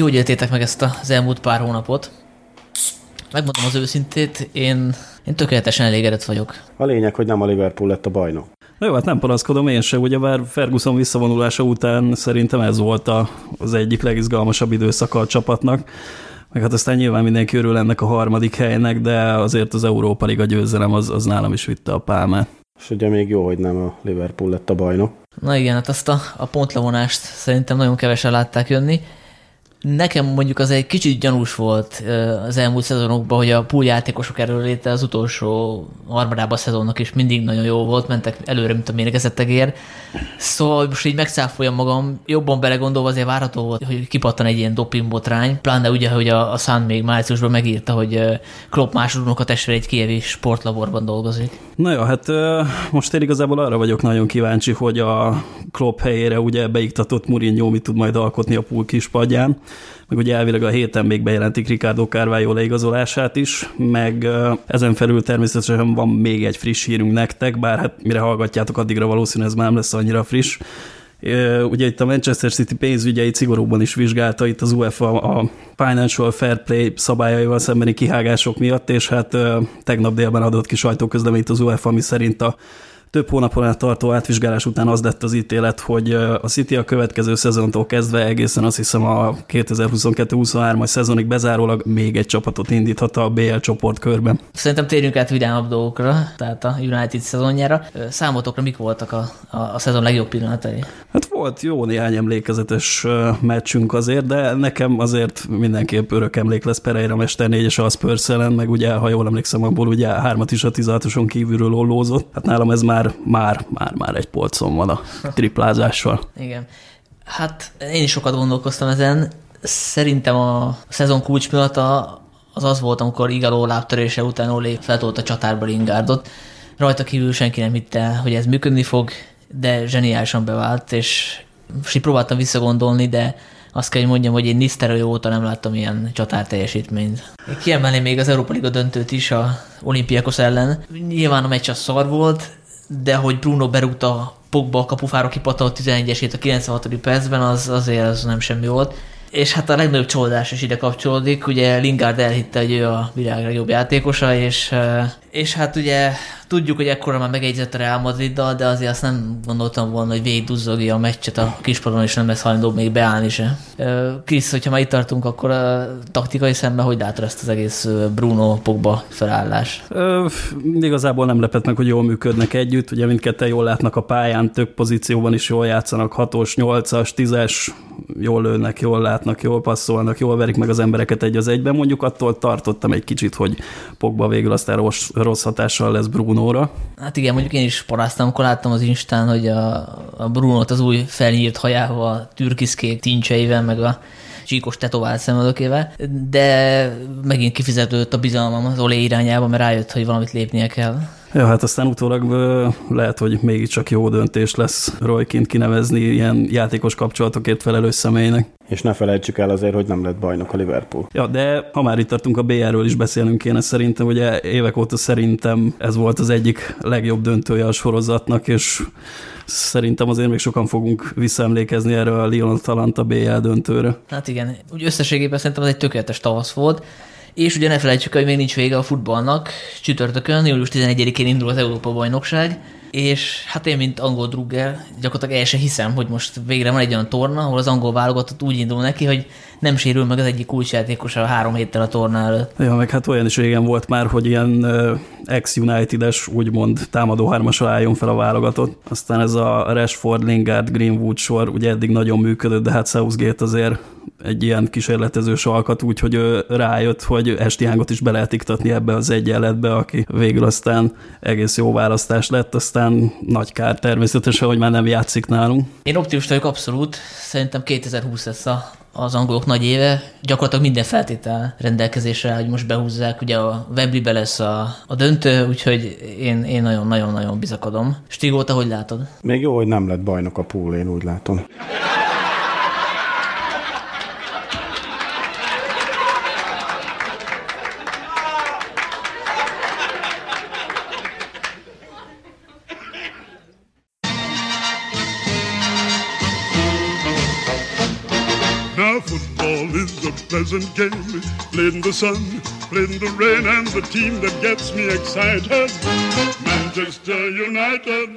Ti hogy éltétek meg ezt az elmúlt pár hónapot? Megmondom az őszintét, én, én tökéletesen elégedett vagyok. A lényeg, hogy nem a Liverpool lett a bajnok. Na jó, hát nem panaszkodom én se, ugyebár Ferguson visszavonulása után szerintem ez volt a, az egyik legizgalmasabb időszaka a csapatnak. Meg hát aztán nyilván mindenki örül ennek a harmadik helynek, de azért az Európa Liga győzelem az, az nálam is vitte a pálmát. És ugye még jó, hogy nem a Liverpool lett a bajnok. Na igen, hát azt a, a pontlevonást szerintem nagyon kevesen látták jönni. Nekem mondjuk az egy kicsit gyanús volt az elmúlt szezonokban, hogy a pool játékosok erőléte az utolsó harmadában a szezonnak is mindig nagyon jó volt, mentek előre, mint a mérgezettegér. Szóval most így megszáfoljam magam, jobban belegondolva azért várható volt, hogy kipattan egy ilyen dopingbotrány, pláne ugye, hogy a, a Sun még márciusban megírta, hogy Klopp másodunok a testvére egy kievi sportlaborban dolgozik. Na jó, hát most én igazából arra vagyok nagyon kíváncsi, hogy a Klopp helyére ugye beiktatott Mourinho mit tud majd alkotni a pool kispadján meg ugye elvileg a héten még bejelentik Ricardo Carvalho leigazolását is, meg ezen felül természetesen van még egy friss hírünk nektek, bár hát mire hallgatjátok, addigra valószínűleg ez már nem lesz annyira friss. Ugye itt a Manchester City pénzügyeit szigorúban is vizsgálta itt az UEFA a Financial Fair Play szabályaival szembeni kihágások miatt, és hát tegnap délben adott ki sajtóközleményt az UEFA, ami szerint a több hónapon át tartó átvizsgálás után az lett az ítélet, hogy a City a következő szezontól kezdve egészen azt hiszem a 2022-23-as szezonig bezárólag még egy csapatot indíthat a BL csoportkörben. Szerintem térjünk át vidámabb dolgokra, tehát a United szezonjára. Számotokra mik voltak a, a, a szezon legjobb pillanatai? Hát volt jó néhány emlékezetes meccsünk azért, de nekem azért mindenképp örök emlék lesz Pereira Mester 4-es a Spurs ellen, meg ugye, ha jól emlékszem, abból ugye hármat is a 16-oson kívülről ollózott. Hát nálam ez már már, már, már, már egy polcon van a triplázással. Igen. Hát én is sokat gondolkoztam ezen. Szerintem a szezon kulcspillanata az az volt, amikor Igalo lábtörése után Olé feltolt a csatárba Lingárdot. Rajta kívül senki nem hitte, hogy ez működni fog, de zseniálisan bevált, és, és így próbáltam visszagondolni, de azt kell, hogy mondjam, hogy én Nisztelrooy óta nem láttam ilyen csatár teljesítményt. Kiemelném még az Európa Liga döntőt is a Olimpiakos ellen. Nyilván a meccs a szar volt, de hogy Bruno berúgta Pogba a kapufára kipatolt 11-esét a 96. percben, az azért az nem semmi volt. És hát a legnagyobb csalódás is ide kapcsolódik, ugye Lingard elhitte, hogy ő a világ legjobb játékosa, és, és hát ugye Tudjuk, hogy ekkora már megegyzett a Real Madriddal, de azért azt nem gondoltam volna, hogy végig duzzogja a meccset a kispadon, és nem lesz hajlandó még beállni se. Krisz, hogyha már itt tartunk, akkor a taktikai szemben hogy látod ezt az egész Bruno Pogba felállás? Ö, igazából nem lepett meg, hogy jól működnek együtt. Ugye mindketten jól látnak a pályán, tök pozícióban is jól játszanak, 6-os, 8-as, 10-es, jól lőnek, jól látnak, jól passzolnak, jól verik meg az embereket egy az egyben. Mondjuk attól tartottam egy kicsit, hogy Pogba végül aztán rossz, rossz hatással lesz Bruno Bruno-ra. Hát igen, mondjuk én is paráztam, amikor láttam az Instán, hogy a, a Bruno-t az új felnyírt hajával, a türkiszkék tincseivel, meg a csíkos tetovált szemöldökével, de megint kifizetődött a bizalmam az Olé irányába, mert rájött, hogy valamit lépnie kell. Ja, hát aztán utólag lehet, hogy mégiscsak jó döntés lesz Royként kinevezni ilyen játékos kapcsolatokért felelős személynek. És ne felejtsük el azért, hogy nem lett bajnok a Liverpool. Ja, de ha már itt tartunk a BR-ről is beszélnünk kéne szerintem, ugye évek óta szerintem ez volt az egyik legjobb döntője a sorozatnak, és szerintem azért még sokan fogunk visszaemlékezni erre a Lyon Atalanta BL döntőre. Hát igen, úgy összességében szerintem ez egy tökéletes tavasz volt, és ugye ne felejtsük, hogy még nincs vége a futballnak. Csütörtökön, július 11-én indul az Európa-bajnokság, és hát én, mint angol drugger, gyakorlatilag el sem hiszem, hogy most végre van egy olyan torna, ahol az angol válogatott úgy indul neki, hogy nem sérül meg az egyik kulcsjátékos a három héttel a torna előtt. Ja, meg hát olyan is régen volt már, hogy ilyen ex-United-es, úgymond támadó hármasra álljon fel a válogatott. Aztán ez a Rashford, Lingard, Greenwood sor ugye eddig nagyon működött, de hát Southgate azért egy ilyen kísérletezős alkat, úgyhogy ő rájött, hogy Esti Hángot is be lehet iktatni ebbe az egyenletbe, aki végül aztán egész jó választás lett, aztán nagy kár természetesen, hogy már nem játszik nálunk. Én optimista vagyok abszolút, szerintem 2020 lesz a az angolok nagy éve, gyakorlatilag minden feltétel rendelkezésre, hogy most behúzzák, ugye a Wembley-be lesz a, a döntő, úgyhogy én, én nagyon-nagyon-nagyon bizakodom. Stigó, te hogy látod? Még jó, hogy nem lett bajnok a pool, én úgy látom. A pleasant game, played in the sun, played in the rain, and the team that gets me excited, Manchester United.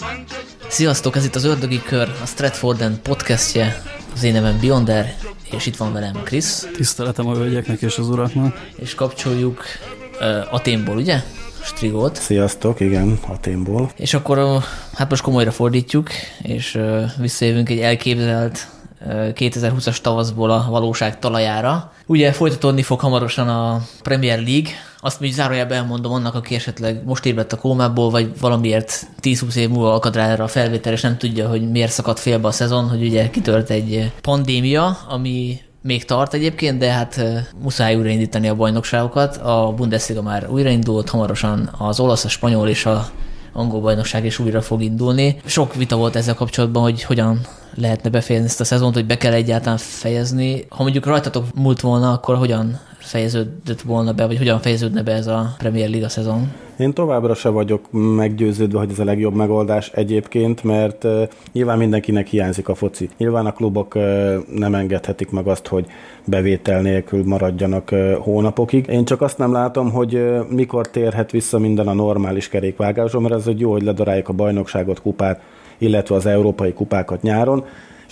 Manchester... Sziasztok, ez itt az Ördögi Kör, a Stratforden podcastje, az én nevem Bionder, és itt van velem Krisz. Tiszteletem a hölgyeknek és az uraknak. És kapcsoljuk uh, Aténból, ugye? Strigót. Sziasztok, igen, Aténból. És akkor hát most komolyra fordítjuk, és uh, visszajövünk egy elképzelt 2020-as tavaszból a valóság talajára. Ugye folytatódni fog hamarosan a Premier League, azt még zárójában elmondom annak, aki esetleg most ébredt a kómából, vagy valamiért 10-20 év múlva akad rá erre a felvétel, és nem tudja, hogy miért szakadt félbe a szezon, hogy ugye kitört egy pandémia, ami még tart egyébként, de hát muszáj újraindítani a bajnokságokat. A Bundesliga már újraindult, hamarosan az olasz, a spanyol és a angol bajnokság is újra fog indulni. Sok vita volt ezzel kapcsolatban, hogy hogyan lehetne befejezni ezt a szezont, hogy be kell egyáltalán fejezni. Ha mondjuk rajtatok múlt volna, akkor hogyan fejeződött volna be, vagy hogyan fejeződne be ez a Premier Liga szezon? Én továbbra se vagyok meggyőződve, hogy ez a legjobb megoldás egyébként, mert uh, nyilván mindenkinek hiányzik a foci. Nyilván a klubok nem engedhetik meg azt, hogy bevétel nélkül maradjanak hónapokig. Én csak azt nem látom, hogy mikor térhet vissza minden a normális kerékvágáson, mert ez egy jó, hogy ledaráljuk a bajnokságot, kupát, illetve az európai kupákat nyáron,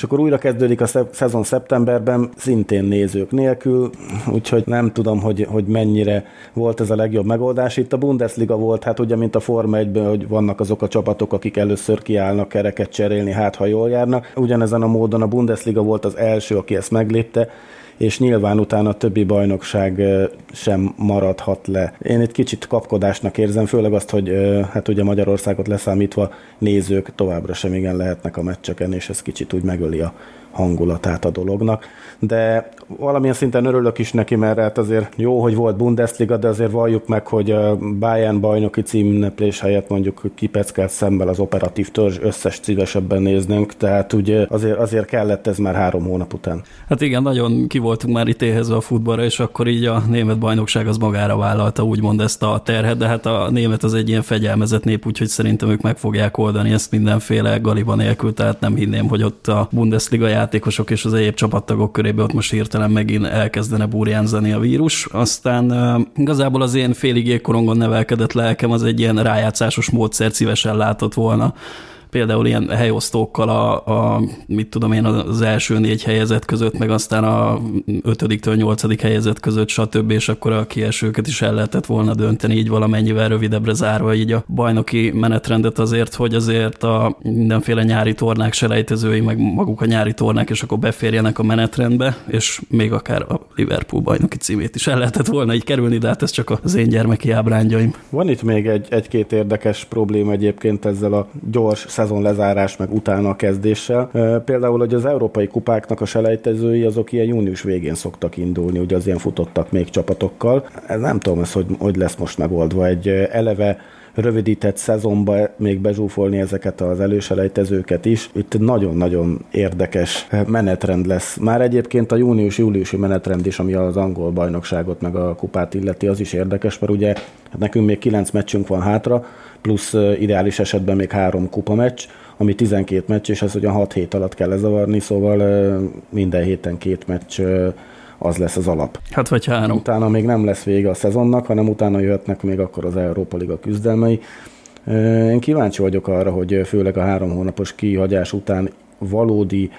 és akkor újra kezdődik a szezon szeptemberben, szintén nézők nélkül, úgyhogy nem tudom, hogy, hogy mennyire volt ez a legjobb megoldás. Itt a Bundesliga volt, hát ugye, mint a Forma 1 hogy vannak azok a csapatok, akik először kiállnak kereket cserélni, hát ha jól járnak. Ugyanezen a módon a Bundesliga volt az első, aki ezt meglépte, és nyilván utána a többi bajnokság sem maradhat le. Én egy kicsit kapkodásnak érzem, főleg azt, hogy hát ugye Magyarországot leszámítva nézők továbbra sem igen lehetnek a meccseken, és ez kicsit úgy megöli a hangulatát a dolognak. De valamilyen szinten örülök is neki, mert hát azért jó, hogy volt Bundesliga, de azért valljuk meg, hogy a Bayern bajnoki címneplés helyett mondjuk kipeckelt szemmel az operatív törzs összes szívesebben néznünk, tehát ugye azért, azért kellett ez már három hónap után. Hát igen, nagyon ki voltunk már itt éhezve a futballra, és akkor így a német bajnokság az magára vállalta úgymond ezt a terhet, de hát a német az egy ilyen fegyelmezett nép, úgyhogy szerintem ők meg fogják oldani ezt mindenféle galiba nélkül, tehát nem hinném, hogy ott a Bundesliga játékosok és az egyéb csapattagok körében ott most hirtelen megint elkezdene burjánzani a vírus. Aztán igazából az én félig jégkorongon nevelkedett lelkem az egy ilyen rájátszásos módszert szívesen látott volna például ilyen helyosztókkal a, a, mit tudom én, az első négy helyezett között, meg aztán a ötödiktől nyolcadik helyezett között, stb. és akkor a kiesőket is el lehetett volna dönteni, így valamennyivel rövidebbre zárva így a bajnoki menetrendet azért, hogy azért a mindenféle nyári tornák selejtezői, meg maguk a nyári tornák, és akkor beférjenek a menetrendbe, és még akár a Liverpool bajnoki címét is el lehetett volna így kerülni, de hát ez csak az én gyermeki ábrányjaim. Van itt még egy, egy-két érdekes probléma egyébként ezzel a gyors szezon lezárás, meg utána a kezdéssel. Például, hogy az európai kupáknak a selejtezői azok ilyen június végén szoktak indulni, ugye az ilyen futottak még csapatokkal. Ez nem tudom, ez hogy, hogy lesz most megoldva. Egy eleve rövidített szezonba még bezsúfolni ezeket az előselejtezőket is. Itt nagyon-nagyon érdekes menetrend lesz. Már egyébként a június-júliusi menetrend is, ami az angol bajnokságot meg a kupát illeti, az is érdekes, mert ugye hát nekünk még kilenc meccsünk van hátra, plusz ideális esetben még három kupa meccs, ami 12 meccs, és ez ugyan 6 hét alatt kell lezavarni, szóval minden héten két meccs az lesz az alap. Hát vagy három. Utána még nem lesz vége a szezonnak, hanem utána jöhetnek még akkor az Európa Liga küzdelmei. Én kíváncsi vagyok arra, hogy főleg a három hónapos kihagyás után valódi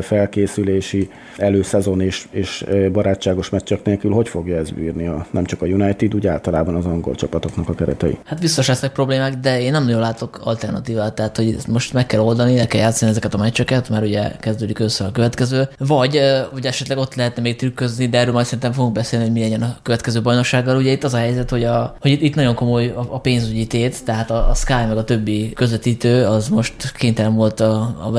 felkészülési előszezon és, és barátságos meccsek nélkül hogy fogja ez bírni a, nem csak a United, úgy általában az angol csapatoknak a keretei? Hát biztos lesznek problémák, de én nem nagyon látok alternatívát, tehát hogy most meg kell oldani, le kell játszani ezeket a meccseket, mert ugye kezdődik össze a következő, vagy, vagy esetleg ott lehetne még trükközni, de erről majd szerintem fogunk beszélni, hogy mi legyen a következő bajnoksággal. Ugye itt az a helyzet, hogy, a, hogy itt, nagyon komoly a, a pénzügyi tét, tehát a, a Sky meg a többi közvetítő az most kénytelen volt a, a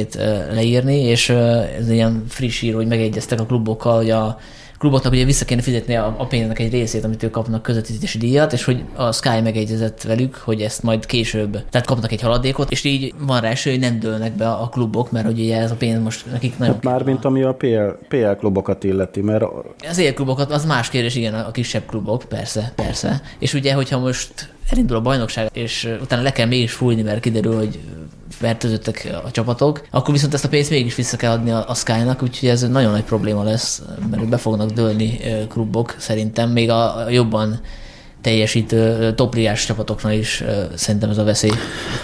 veszteségét leírni, és ez ilyen friss író, hogy megegyeztek a klubokkal, hogy a kluboknak ugye vissza kéne fizetni a, pénznek egy részét, amit ők kapnak közvetítési díjat, és hogy a Sky megegyezett velük, hogy ezt majd később, tehát kapnak egy haladékot, és így van rá esély, hogy nem dőlnek be a klubok, mert hogy ugye ez a pénz most nekik nagyon Hát már mint ami a PL, PL klubokat illeti, mert Az élklubokat, az más kérdés, igen, a kisebb klubok, persze, persze. És ugye, hogyha most elindul a bajnokság, és utána le kell mégis fújni, mert kiderül, hogy fertőzöttek a csapatok, akkor viszont ezt a pénzt mégis vissza kell adni a, a Sky-nak, úgyhogy ez nagyon nagy probléma lesz, mert be fognak dőlni klubok szerintem, még a, jobban teljesítő topliás csapatoknál is szerintem ez a veszély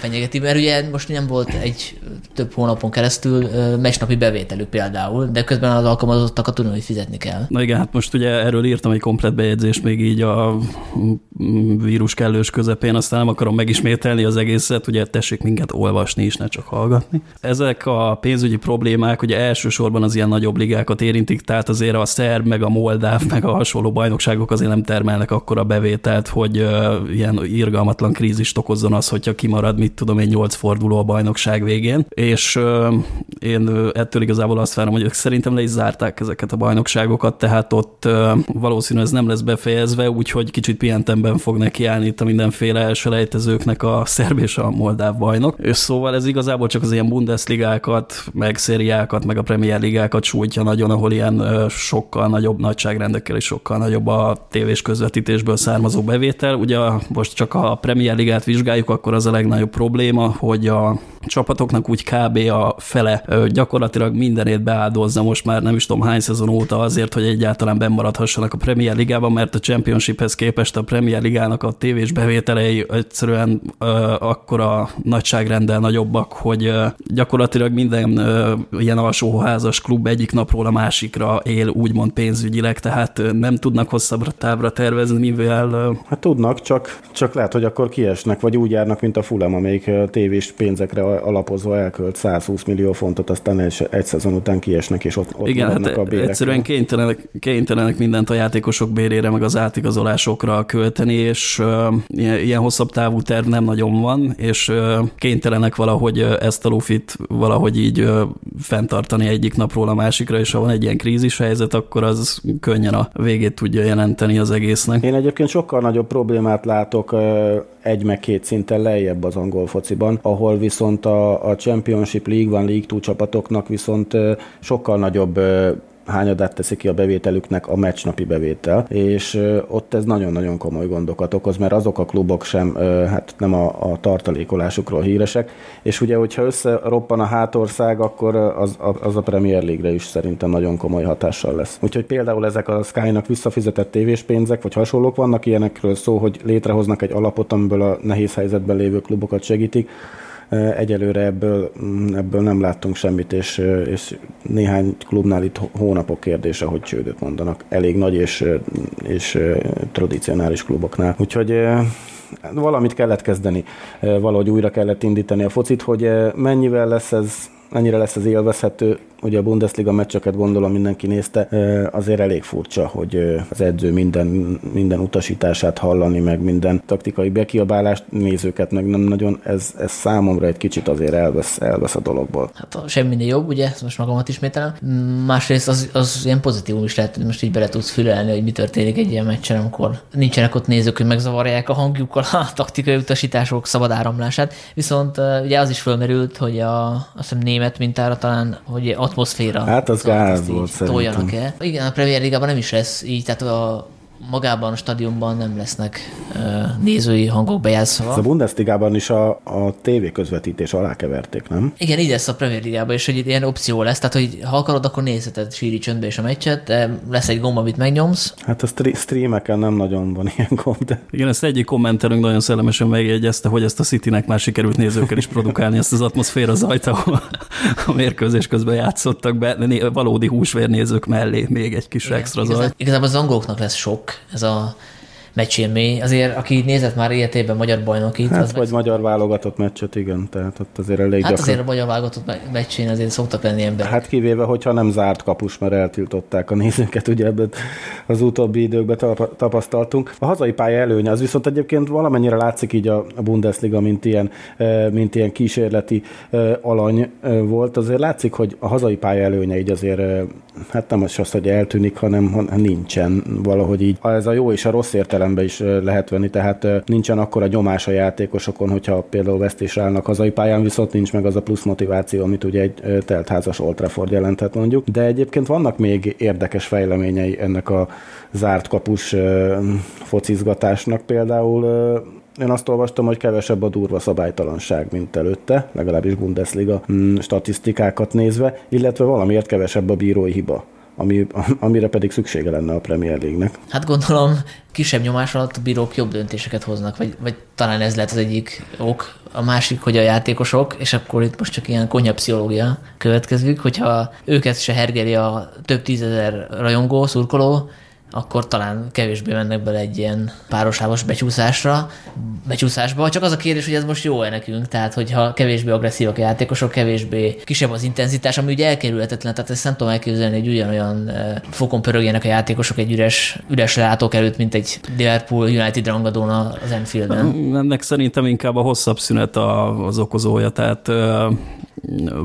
fenyegeti, mert ugye most nem volt egy több hónapon keresztül meccsnapi bevételük például, de közben az alkalmazottakat tudni, hogy fizetni kell. Na igen, hát most ugye erről írtam egy komplet bejegyzést még így a vírus kellős közepén, aztán nem akarom megismételni az egészet, ugye tessék minket olvasni is, ne csak hallgatni. Ezek a pénzügyi problémák ugye elsősorban az ilyen nagyobb ligákat érintik, tehát azért a szerb, meg a moldáv, meg a hasonló bajnokságok azért nem termelnek akkora bevételt, hogy ilyen irgalmatlan krízist okozzon az, hogyha kimarad, mit tudom én, nyolc forduló a bajnokság végén. És én ettől igazából azt várom, hogy ők szerintem le is zárták ezeket a bajnokságokat, tehát ott valószínűleg ez nem lesz befejezve, úgyhogy kicsit pihentemben fog nekiállni itt a mindenféle elselejtezőknek a szerb és a moldáv bajnok. És szóval ez igazából csak az ilyen Bundesligákat, meg szériákat, meg a Premier Ligákat sújtja nagyon, ahol ilyen sokkal nagyobb nagyságrendekkel és sokkal nagyobb a tévés közvetítésből származó bevétel. Ugye most csak a Premier Ligát vizsgáljuk, akkor az a legnagyobb probléma, hogy a csapatoknak úgy kb. a fele gyakorlatilag mindenét beáldozza most már nem is tudom hány szezon óta azért, hogy egyáltalán bemaradhassanak a Premier Ligában, mert a Championshiphez képest a Premier Ligának a tévés bevételei egyszerűen akkora nagyságrendel nagyobbak, hogy gyakorlatilag minden ilyen alsóházas klub egyik napról a másikra él úgymond pénzügyileg, tehát nem tudnak hosszabbra távra tervezni, mivel Hát tudnak, csak, csak lehet, hogy akkor kiesnek, vagy úgy járnak, mint a Fulham, amelyik tévés pénzekre alapozva elkölt 120 millió fontot, aztán egy, egy szezon után kiesnek, és ott, ott Igen, hát a bérek. egyszerűen kénytelenek, kénytelenek mindent a játékosok bérére, meg az átigazolásokra költeni, és uh, ilyen, hosszabb távú terv nem nagyon van, és kénytelenek valahogy ezt a lufit valahogy így fenntartani egyik napról a másikra, és ha van egy ilyen krízis helyzet, akkor az könnyen a végét tudja jelenteni az egésznek. Én egyébként sokkal nagyobb problémát látok egy meg két szinten lejjebb az angol fociban, ahol viszont a, a Championship League van, League 2 csapatoknak viszont sokkal nagyobb hányadát teszi ki a bevételüknek a meccsnapi bevétel, és ott ez nagyon-nagyon komoly gondokat okoz, mert azok a klubok sem, hát nem a, a tartalékolásukról híresek, és ugye, hogyha összeroppan a hátország, akkor az, az a Premier League-re is szerintem nagyon komoly hatással lesz. Úgyhogy például ezek a Sky-nak visszafizetett tévéspénzek, vagy hasonlók vannak ilyenekről szó, hogy létrehoznak egy alapot, amiből a nehéz helyzetben lévő klubokat segítik, Egyelőre ebből, mm, ebből nem láttunk semmit, és, és néhány klubnál itt hónapok kérdése, hogy csődöt mondanak. Elég nagy és, és tradicionális kluboknál. Úgyhogy valamit kellett kezdeni, valahogy újra kellett indítani a focit, hogy mennyivel lesz ez mennyire lesz az élvezhető, ugye a Bundesliga meccseket gondolom mindenki nézte, azért elég furcsa, hogy az edző minden, minden utasítását hallani, meg minden taktikai bekiabálást, nézőket meg nem nagyon, ez, ez számomra egy kicsit azért elvesz, elvesz a dologból. Hát semminél jobb, ugye, ezt most magamat ismételem. Másrészt az, az ilyen pozitívum is lehet, hogy most így bele tudsz fülelni, hogy mi történik egy ilyen meccsen, amikor nincsenek ott nézők, hogy megzavarják a hangjukkal a taktikai utasítások szabad áramlását. Viszont ugye az is fölmerült, hogy a, azt hiszem német mintára talán, hogy atmoszféra. Hát az gáz volt szerintem. toljanak el. Igen, a Premier Ligában nem is lesz így, tehát a magában a stadionban nem lesznek nézői hangok bejátszva. Ez a Bundesligában is a, a TV közvetítés alá keverték, nem? Igen, így lesz a Premier Ligában, és hogy ilyen opció lesz, tehát hogy ha akarod, akkor nézheted síri csöndbe és a meccset, de lesz egy gomb, amit megnyomsz. Hát a stre- streameken nem nagyon van ilyen gomb, de... Igen, ezt egyik kommenterünk nagyon szellemesen megjegyezte, hogy ezt a Citynek már sikerült nézőkkel is produkálni, ezt az atmoszféra zajt, ahol a mérkőzés közben játszottak be, né- valódi húsvérnézők mellé még egy kis Igen, extra. Igazán, igazából az angoloknak lesz sok ez a meccsélmény. Azért, aki nézett már életében magyar bajnokit, Hát az vagy magyar válogatott meccset, igen, tehát ott azért elég Hát gyakran. azért a magyar válogatott me- meccsén azért szoktak lenni emberek. Hát kivéve, hogyha nem zárt kapus, mert eltiltották a nézőket, ugye ebben az utóbbi időkben tap- tapasztaltunk. A hazai pálya előnye az viszont egyébként valamennyire látszik így a Bundesliga, mint ilyen, mint ilyen kísérleti alany volt. Azért látszik, hogy a hazai pálya előnye így azért hát nem az, hogy eltűnik, hanem, nincsen valahogy így. Ez a jó és a rossz értelemben is lehet venni, tehát nincsen akkor a nyomás a játékosokon, hogyha például vesztésre állnak hazai pályán, viszont nincs meg az a plusz motiváció, amit ugye egy teltházas Old Trafford jelenthet mondjuk. De egyébként vannak még érdekes fejleményei ennek a zárt kapus focizgatásnak például én azt olvastam, hogy kevesebb a durva szabálytalanság, mint előtte, legalábbis Bundesliga mm, statisztikákat nézve, illetve valamiért kevesebb a bírói hiba ami, amire pedig szüksége lenne a Premier League-nek. Hát gondolom, kisebb nyomás alatt a bírók jobb döntéseket hoznak, vagy, vagy talán ez lehet az egyik ok. A másik, hogy a játékosok, és akkor itt most csak ilyen konyha pszichológia következik, hogyha őket se hergeli a több tízezer rajongó, szurkoló, akkor talán kevésbé mennek bele egy ilyen párosávos becsúszásra, becsúszásba. Csak az a kérdés, hogy ez most jó-e nekünk, tehát hogyha kevésbé agresszívak a játékosok, kevésbé kisebb az intenzitás, ami ugye elkerülhetetlen, tehát ezt nem tudom elképzelni, hogy ugyanolyan fokon pörögjenek a játékosok egy üres, üres látók előtt, mint egy Liverpool United rangadón az Enfielden. Ennek szerintem inkább a hosszabb szünet az okozója, tehát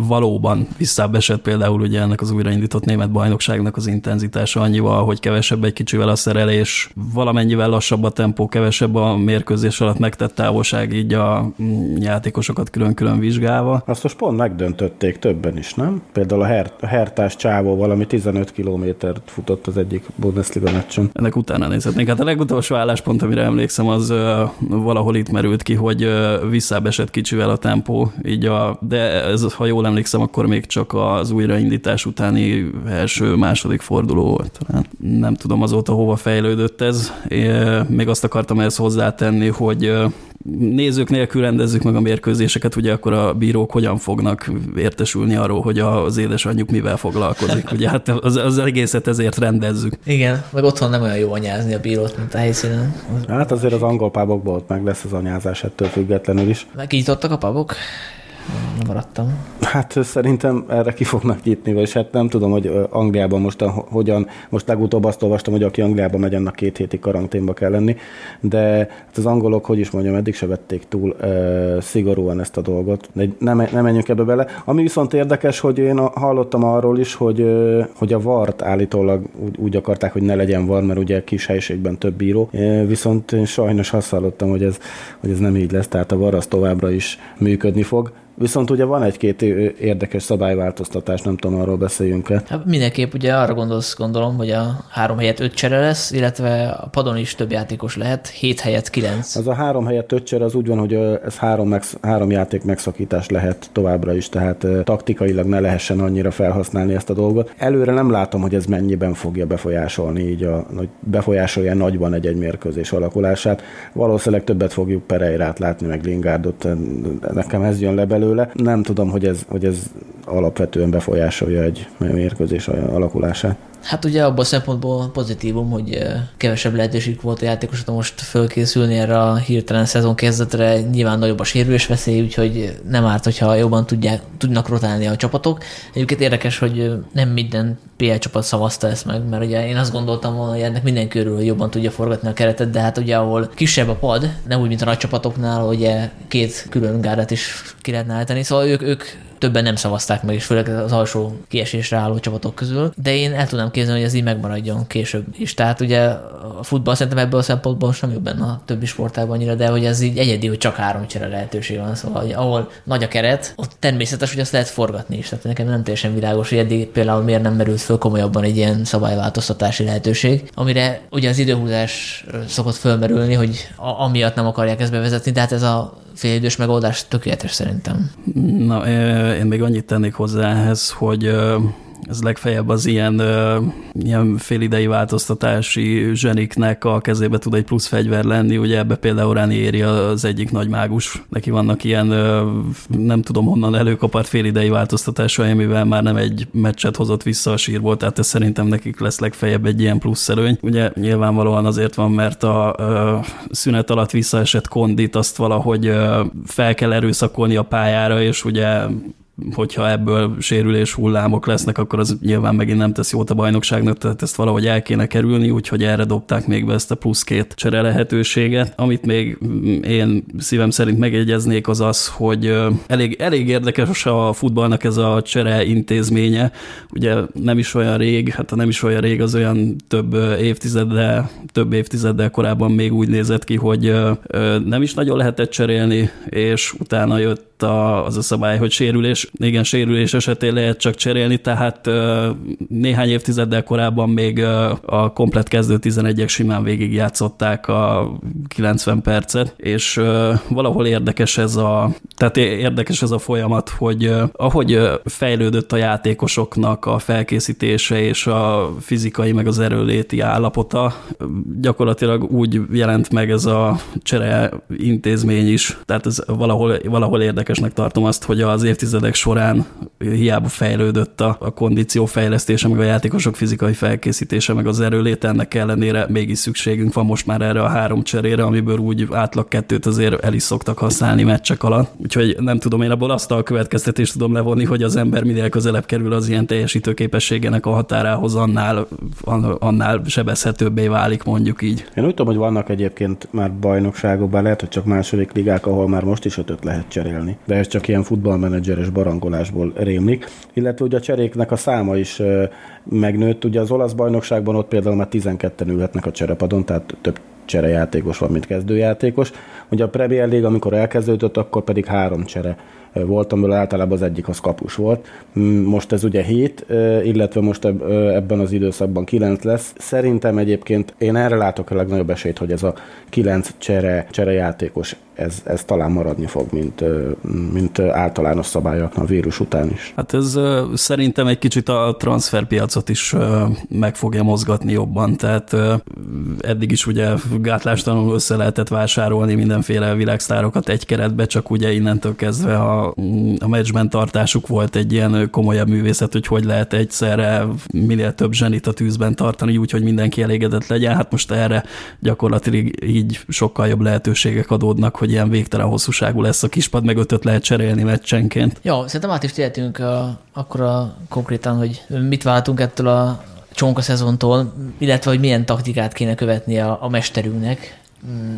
valóban visszábbesett például ugye ennek az újraindított német bajnokságnak az intenzitása annyival, hogy kevesebb egy kicsivel a szerelés, valamennyivel lassabb a tempó, kevesebb a mérkőzés alatt megtett távolság, így a mm, játékosokat külön-külön vizsgálva. Azt most pont megdöntötték többen is, nem? Például a, Her- a Hertás csávó valami 15 kilométert futott az egyik Bundesliga meccsen. Ennek utána nézhetnénk. Hát a legutolsó álláspont, amire emlékszem, az uh, valahol itt merült ki, hogy uh, visszábbesett kicsivel a tempó, így a, de ez ez, ha jól emlékszem, akkor még csak az újraindítás utáni első-második forduló volt. Hát nem tudom azóta hova fejlődött ez. Én még azt akartam ezt hozzátenni, hogy nézők nélkül rendezzük meg a mérkőzéseket, ugye akkor a bírók hogyan fognak értesülni arról, hogy az édesanyjuk mivel foglalkozik. Ugye hát az, az egészet ezért rendezzük. Igen, meg otthon nem olyan jó anyázni a bírót, mint a helyszínen. Hát azért az angol pábokból ott meg lesz az anyázás ettől függetlenül is. Megnyitottak a pabok? Maradtam. Hát szerintem erre ki fognak nyitni, vagy hát nem tudom, hogy Angliában most a, hogyan, most legutóbb azt olvastam, hogy aki Angliában megy, annak két héti karanténba kell lenni, de hát az angolok, hogy is mondjam, eddig se vették túl uh, szigorúan ezt a dolgot, de nem, nem menjünk ebbe bele. Ami viszont érdekes, hogy én hallottam arról is, hogy, hogy a VAR-t állítólag úgy, úgy akarták, hogy ne legyen VAR, mert ugye kis helyiségben több bíró, uh, viszont én sajnos azt hallottam, hogy ez, hogy ez nem így lesz, tehát a VAR az továbbra is működni fog. Viszont ugye van egy-két érdekes szabályváltoztatás, nem tudom, arról beszéljünk-e. Hát mindenképp ugye arra gondolsz, gondolom, hogy a három helyet öt csere lesz, illetve a padon is több játékos lehet, hét helyet kilenc. Az a három helyet öt csere az úgy van, hogy ez három, megsz, három játék megszakítás lehet továbbra is, tehát taktikailag ne lehessen annyira felhasználni ezt a dolgot. Előre nem látom, hogy ez mennyiben fogja befolyásolni, így a, hogy befolyásolja nagyban egy-egy mérkőzés alakulását. Valószínűleg többet fogjuk Pereirát látni, meg Lingardot, nekem ez jön le belőle belőle. Nem tudom, hogy ez, hogy ez alapvetően befolyásolja egy mérkőzés alakulását. Hát ugye abban a szempontból pozitívum, hogy kevesebb lehetőség volt a játékosoknak most fölkészülni erre a hirtelen szezon kezdetre, nyilván nagyobb a sérülés veszély, úgyhogy nem árt, hogyha jobban tudják, tudnak rotálni a csapatok. Egyébként érdekes, hogy nem minden PL csapat szavazta ezt meg, mert ugye én azt gondoltam volna, hogy ennek minden körül jobban tudja forgatni a keretet, de hát ugye ahol kisebb a pad, nem úgy, mint a nagy csapatoknál, ugye két külön gárdát is ki lehetne állítani, szóval ők, ők többen nem szavazták meg, és főleg az alsó kiesésre álló csapatok közül, de én el tudnám képzelni, hogy ez így megmaradjon később is. Tehát ugye a futball szerintem ebből a szempontból sem jobb benne a többi sportágban annyira, de hogy ez így egyedi, hogy csak három csere lehetőség van, szóval hogy ahol nagy a keret, ott természetes, hogy azt lehet forgatni is. Tehát nekem nem teljesen világos, hogy eddig például miért nem merült föl komolyabban egy ilyen szabályváltoztatási lehetőség, amire ugye az időhúzás szokott fölmerülni, hogy amiatt nem akarják ezt bevezetni, de hát ez a félidős megoldás tökéletes szerintem. Na, én még annyit tennék hozzá ehhez, hogy ez legfeljebb az ilyen, ilyen félidei változtatási zseniknek a kezébe tud egy plusz fegyver lenni, ugye ebbe például Ranieri az egyik nagy mágus, neki vannak ilyen, nem tudom honnan előkapart félidei változtatásai, amivel már nem egy meccset hozott vissza a sírból, tehát ez szerintem nekik lesz legfeljebb egy ilyen plusz előny. Ugye nyilvánvalóan azért van, mert a szünet alatt visszaesett kondit, azt valahogy fel kell erőszakolni a pályára, és ugye hogyha ebből sérülés hullámok lesznek, akkor az nyilván megint nem tesz jót a bajnokságnak, tehát ezt valahogy el kéne kerülni, úgyhogy erre dobták még be ezt a plusz két csere lehetőséget. Amit még én szívem szerint megjegyeznék az az, hogy elég, elég érdekes a futballnak ez a csere intézménye. Ugye nem is olyan rég, hát nem is olyan rég, az olyan több évtizeddel, több évtizeddel korábban még úgy nézett ki, hogy nem is nagyon lehetett cserélni, és utána jött a, az a szabály, hogy sérülés, igen, sérülés esetén lehet csak cserélni, tehát néhány évtizeddel korábban még a komplet kezdő 11-ek simán végigjátszották a 90 percet, és valahol érdekes ez a, tehát érdekes ez a folyamat, hogy ahogy fejlődött a játékosoknak a felkészítése és a fizikai meg az erőléti állapota, gyakorlatilag úgy jelent meg ez a csere intézmény is, tehát ez valahol, valahol érdekes érdekesnek tartom azt, hogy az évtizedek során hiába fejlődött a, a kondíció fejlesztése, meg a játékosok fizikai felkészítése, meg az erőlét, ennek ellenére mégis szükségünk van most már erre a három cserére, amiből úgy átlag kettőt azért el is szoktak használni meccsek alatt. Úgyhogy nem tudom, én abból azt a következtetést tudom levonni, hogy az ember minél közelebb kerül az ilyen teljesítő képességének a határához, annál, annál sebezhetőbbé válik, mondjuk így. Én úgy tudom, hogy vannak egyébként már bajnokságokban, lehet, hogy csak második ligák, ahol már most is ötöt lehet cserélni de ez csak ilyen futballmenedzseres barangolásból rémlik. Illetve ugye a cseréknek a száma is megnőtt. Ugye az olasz bajnokságban ott például már 12-en ülhetnek a cserepadon, tehát több cserejátékos van, mint kezdőjátékos. Ugye a Premier League, amikor elkezdődött, akkor pedig három csere volt, amiből általában az egyik az kapus volt. Most ez ugye 7, illetve most ebben az időszakban 9 lesz. Szerintem egyébként én erre látok a legnagyobb esélyt, hogy ez a 9 csere, csere játékos ez, ez talán maradni fog, mint, mint általános szabálya a vírus után is. Hát ez szerintem egy kicsit a transferpiacot is meg fogja mozgatni jobban, tehát eddig is ugye gátlástalanul össze lehetett vásárolni mindenféle világsztárokat egy keretbe, csak ugye innentől kezdve a, a meccsben tartásuk volt egy ilyen komolyabb művészet, hogy hogy lehet egyszerre minél több zsenit a tűzben tartani, úgy, hogy mindenki elégedett legyen. Hát most erre gyakorlatilag így sokkal jobb lehetőségek adódnak, hogy ilyen végtelen hosszúságú lesz a kispad, meg ötöt lehet cserélni meccsenként. Jó, szerintem át is tehetünk a, akkor a, konkrétan, hogy mit váltunk ettől a csonka szezontól, illetve hogy milyen taktikát kéne követni a, a mesterünknek,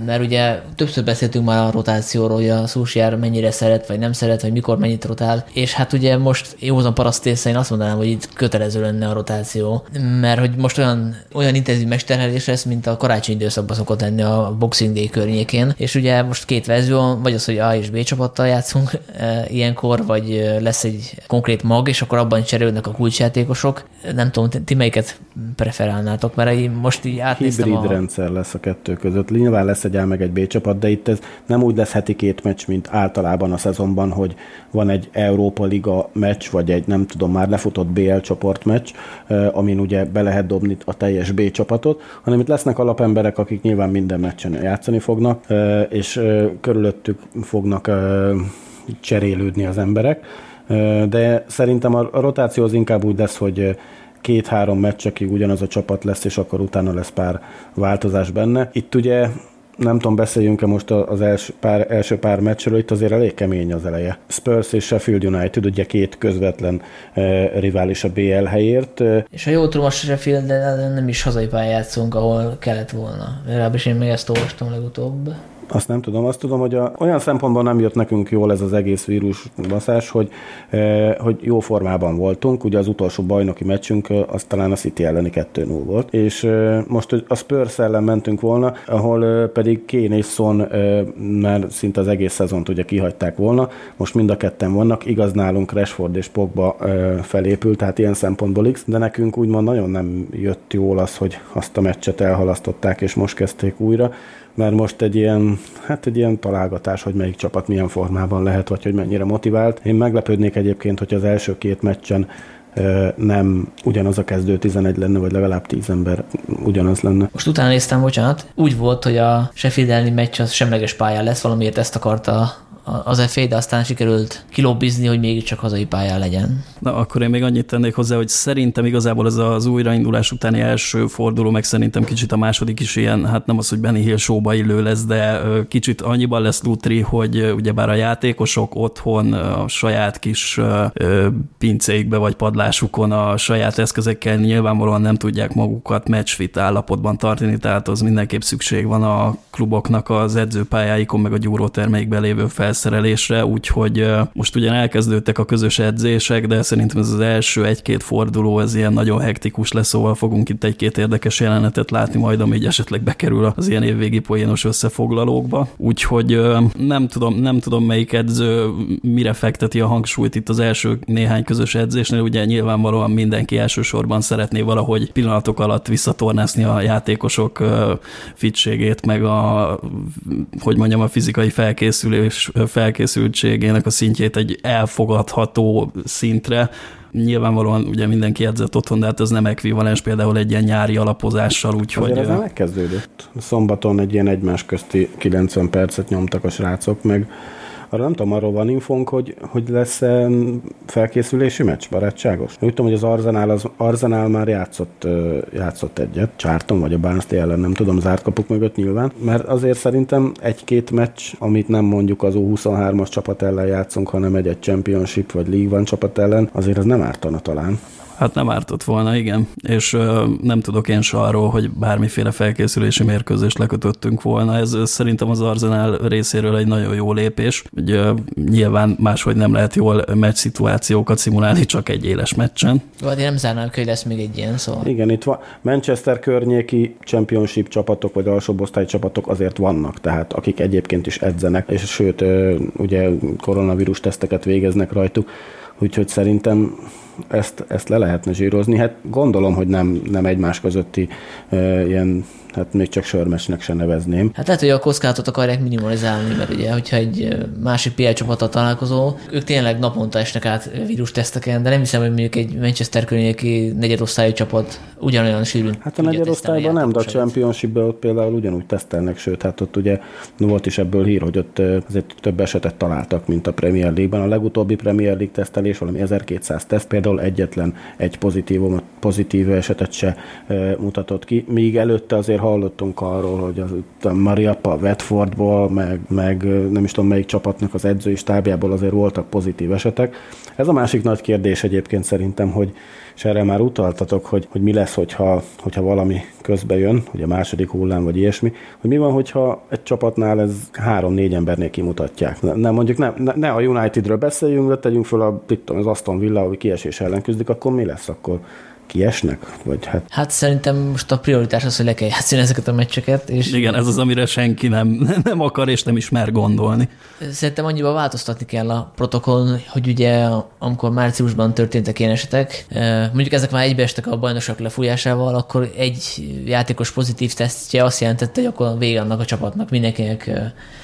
mert ugye többször beszéltünk már a rotációról, hogy a Sushiár mennyire szeret, vagy nem szeret, vagy mikor mennyit rotál, és hát ugye most józan parasztész, én azt mondanám, hogy itt kötelező lenne a rotáció, mert hogy most olyan, olyan intenzív mesterhelés lesz, mint a karácsony időszakban szokott lenni a Boxing Day környékén, és ugye most két verzió, vagy az, hogy A és B csapattal játszunk e, ilyenkor, vagy e, lesz egy konkrét mag, és akkor abban cserélődnek a kulcsjátékosok. Nem tudom, ti melyiket preferálnátok, mert így most így átnéztem Hibrid a... rendszer lesz a kettő között nyilván lesz egy A meg egy B csapat, de itt ez nem úgy lesz heti két meccs, mint általában a szezonban, hogy van egy Európa Liga meccs, vagy egy nem tudom, már lefutott BL csoport meccs, amin ugye be lehet dobni a teljes B csapatot, hanem itt lesznek alapemberek, akik nyilván minden meccsen játszani fognak, és körülöttük fognak cserélődni az emberek. De szerintem a rotáció az inkább úgy lesz, hogy két-három meccsekig ugyanaz a csapat lesz, és akkor utána lesz pár változás benne. Itt ugye nem tudom, beszéljünk-e most az első pár, első pár meccsről, itt azért elég kemény az eleje. Spurs és Sheffield United, ugye két közvetlen uh, rivális a BL helyért. És ha jól tudom, a Sheffield nem is hazai pályán játszunk, ahol kellett volna. Legalábbis én még ezt olvastam legutóbb. Azt nem tudom. Azt tudom, hogy a, olyan szempontból nem jött nekünk jól ez az egész vírus baszás, hogy, e, hogy jó formában voltunk. Ugye az utolsó bajnoki meccsünk az talán a City elleni 2-0 volt. És e, most a Spurs ellen mentünk volna, ahol e, pedig Kane és Son e, már szinte az egész szezont ugye kihagyták volna. Most mind a ketten vannak. Igaz nálunk Rashford és Pogba e, felépült, tehát ilyen szempontból X, de nekünk úgymond nagyon nem jött jól az, hogy azt a meccset elhalasztották, és most kezdték újra mert most egy ilyen, hát egy ilyen találgatás, hogy melyik csapat milyen formában lehet, vagy hogy mennyire motivált. Én meglepődnék egyébként, hogy az első két meccsen nem ugyanaz a kezdő 11 lenne, vagy legalább 10 ember ugyanaz lenne. Most utána néztem, bocsánat, úgy volt, hogy a Sheffield elleni meccs az semleges pályán lesz, valamiért ezt akarta az FA, de aztán sikerült kilobbizni, hogy mégiscsak hazai pályán legyen. Na, akkor én még annyit tennék hozzá, hogy szerintem igazából ez az újraindulás utáni első forduló, meg szerintem kicsit a második is ilyen, hát nem az, hogy Benny Hill showba illő lesz, de kicsit annyiban lesz lutri, hogy ugyebár a játékosok otthon a saját kis pincéikbe vagy padlásukon a saját eszközekkel nyilvánvalóan nem tudják magukat matchfit állapotban tartani, tehát az mindenképp szükség van a kluboknak az edzőpályáikon, meg a gyúrótermeikben lévő felszerelésre, úgyhogy most ugyan elkezdődtek a közös edzések, de szerintem ez az első egy-két forduló, ez ilyen nagyon hektikus lesz, szóval fogunk itt egy-két érdekes jelenetet látni majd, ami így esetleg bekerül az ilyen évvégi poénos összefoglalókba. Úgyhogy nem tudom, nem tudom melyik edző mire fekteti a hangsúlyt itt az első néhány közös edzésnél, ugye nyilvánvalóan mindenki elsősorban szeretné valahogy pillanatok alatt visszatornászni a játékosok fitségét, meg a, hogy mondjam, a fizikai felkészülés, felkészültségének a szintjét egy elfogadható szintre, Nyilvánvalóan ugye mindenki edzett otthon, de hát ez nem ekvivalens például egy ilyen nyári alapozással, úgyhogy... Azért ez megkezdődött. Szombaton egy ilyen egymás közti 90 percet nyomtak a srácok, meg arra nem tudom, arról van infónk, hogy, hogy lesz felkészülési meccs, barátságos. Úgy tudom, hogy az Arzenál, az Arzenál már játszott, játszott egyet, Csárton vagy a Bánszti ellen, nem tudom, zárt kapuk mögött nyilván, mert azért szerintem egy-két meccs, amit nem mondjuk az U23-as csapat ellen játszunk, hanem egy-egy Championship vagy League One csapat ellen, azért az nem ártana talán. Hát nem ártott volna, igen. És ö, nem tudok én se arról, hogy bármiféle felkészülési mérkőzést lekötöttünk volna. Ez, szerintem az Arsenal részéről egy nagyon jó lépés. Ugye, nyilván máshogy nem lehet jól meccs szituációkat szimulálni csak egy éles meccsen. Jó, hát nem zárnám, hogy lesz még egy ilyen, szóval. Igen, itt van Manchester környéki championship csapatok, vagy alsóbb osztály csapatok azért vannak, tehát akik egyébként is edzenek, és sőt, ugye koronavírus teszteket végeznek rajtuk, úgyhogy szerintem ezt, ezt le lehetne zsírozni. Hát gondolom, hogy nem, nem egymás közötti e, ilyen hát még csak sörmesnek se nevezném. Hát lehet, hogy a kockázatot akarják minimalizálni, mert ugye, hogyha egy másik PL csapattal találkozó, ők tényleg naponta esnek át teszteken, de nem hiszem, hogy mondjuk egy Manchester környéki negyedosztályú csapat ugyanolyan sűrűn. Hát a negyedosztályban nem, de a championship ott például ugyanúgy tesztelnek, sőt, hát ott ugye volt is ebből hír, hogy ott azért több esetet találtak, mint a Premier League-ben. A legutóbbi Premier League tesztelés valami 1200 teszt, például egyetlen egy pozitív, pozitív esetet se mutatott ki, míg előtte azért hallottunk arról, hogy az a Mariappa Watfordból, meg, meg nem is tudom melyik csapatnak az edzői stábjából azért voltak pozitív esetek. Ez a másik nagy kérdés egyébként szerintem, hogy és erre már utaltatok, hogy, hogy mi lesz, hogyha, hogyha valami közbe jön, hogy a második hullám vagy ilyesmi, hogy mi van, hogyha egy csapatnál ez három-négy embernél kimutatják. Nem mondjuk ne, ne, ne a Unitedről beszéljünk, de tegyünk föl a, az Aston Villa, hogy kiesés ellen küzdik, akkor mi lesz? Akkor kiesnek? Vagy hát... hát szerintem most a prioritás az, hogy le kell játszani ezeket a meccseket. És Igen, ez az, amire senki nem, nem akar és nem is mer gondolni. Szerintem annyiba változtatni kell a protokoll, hogy ugye amikor márciusban történtek ilyen esetek, mondjuk ezek már egybeestek a bajnokság lefújásával, akkor egy játékos pozitív tesztje azt jelentette, hogy akkor vége annak a csapatnak, mindenkinek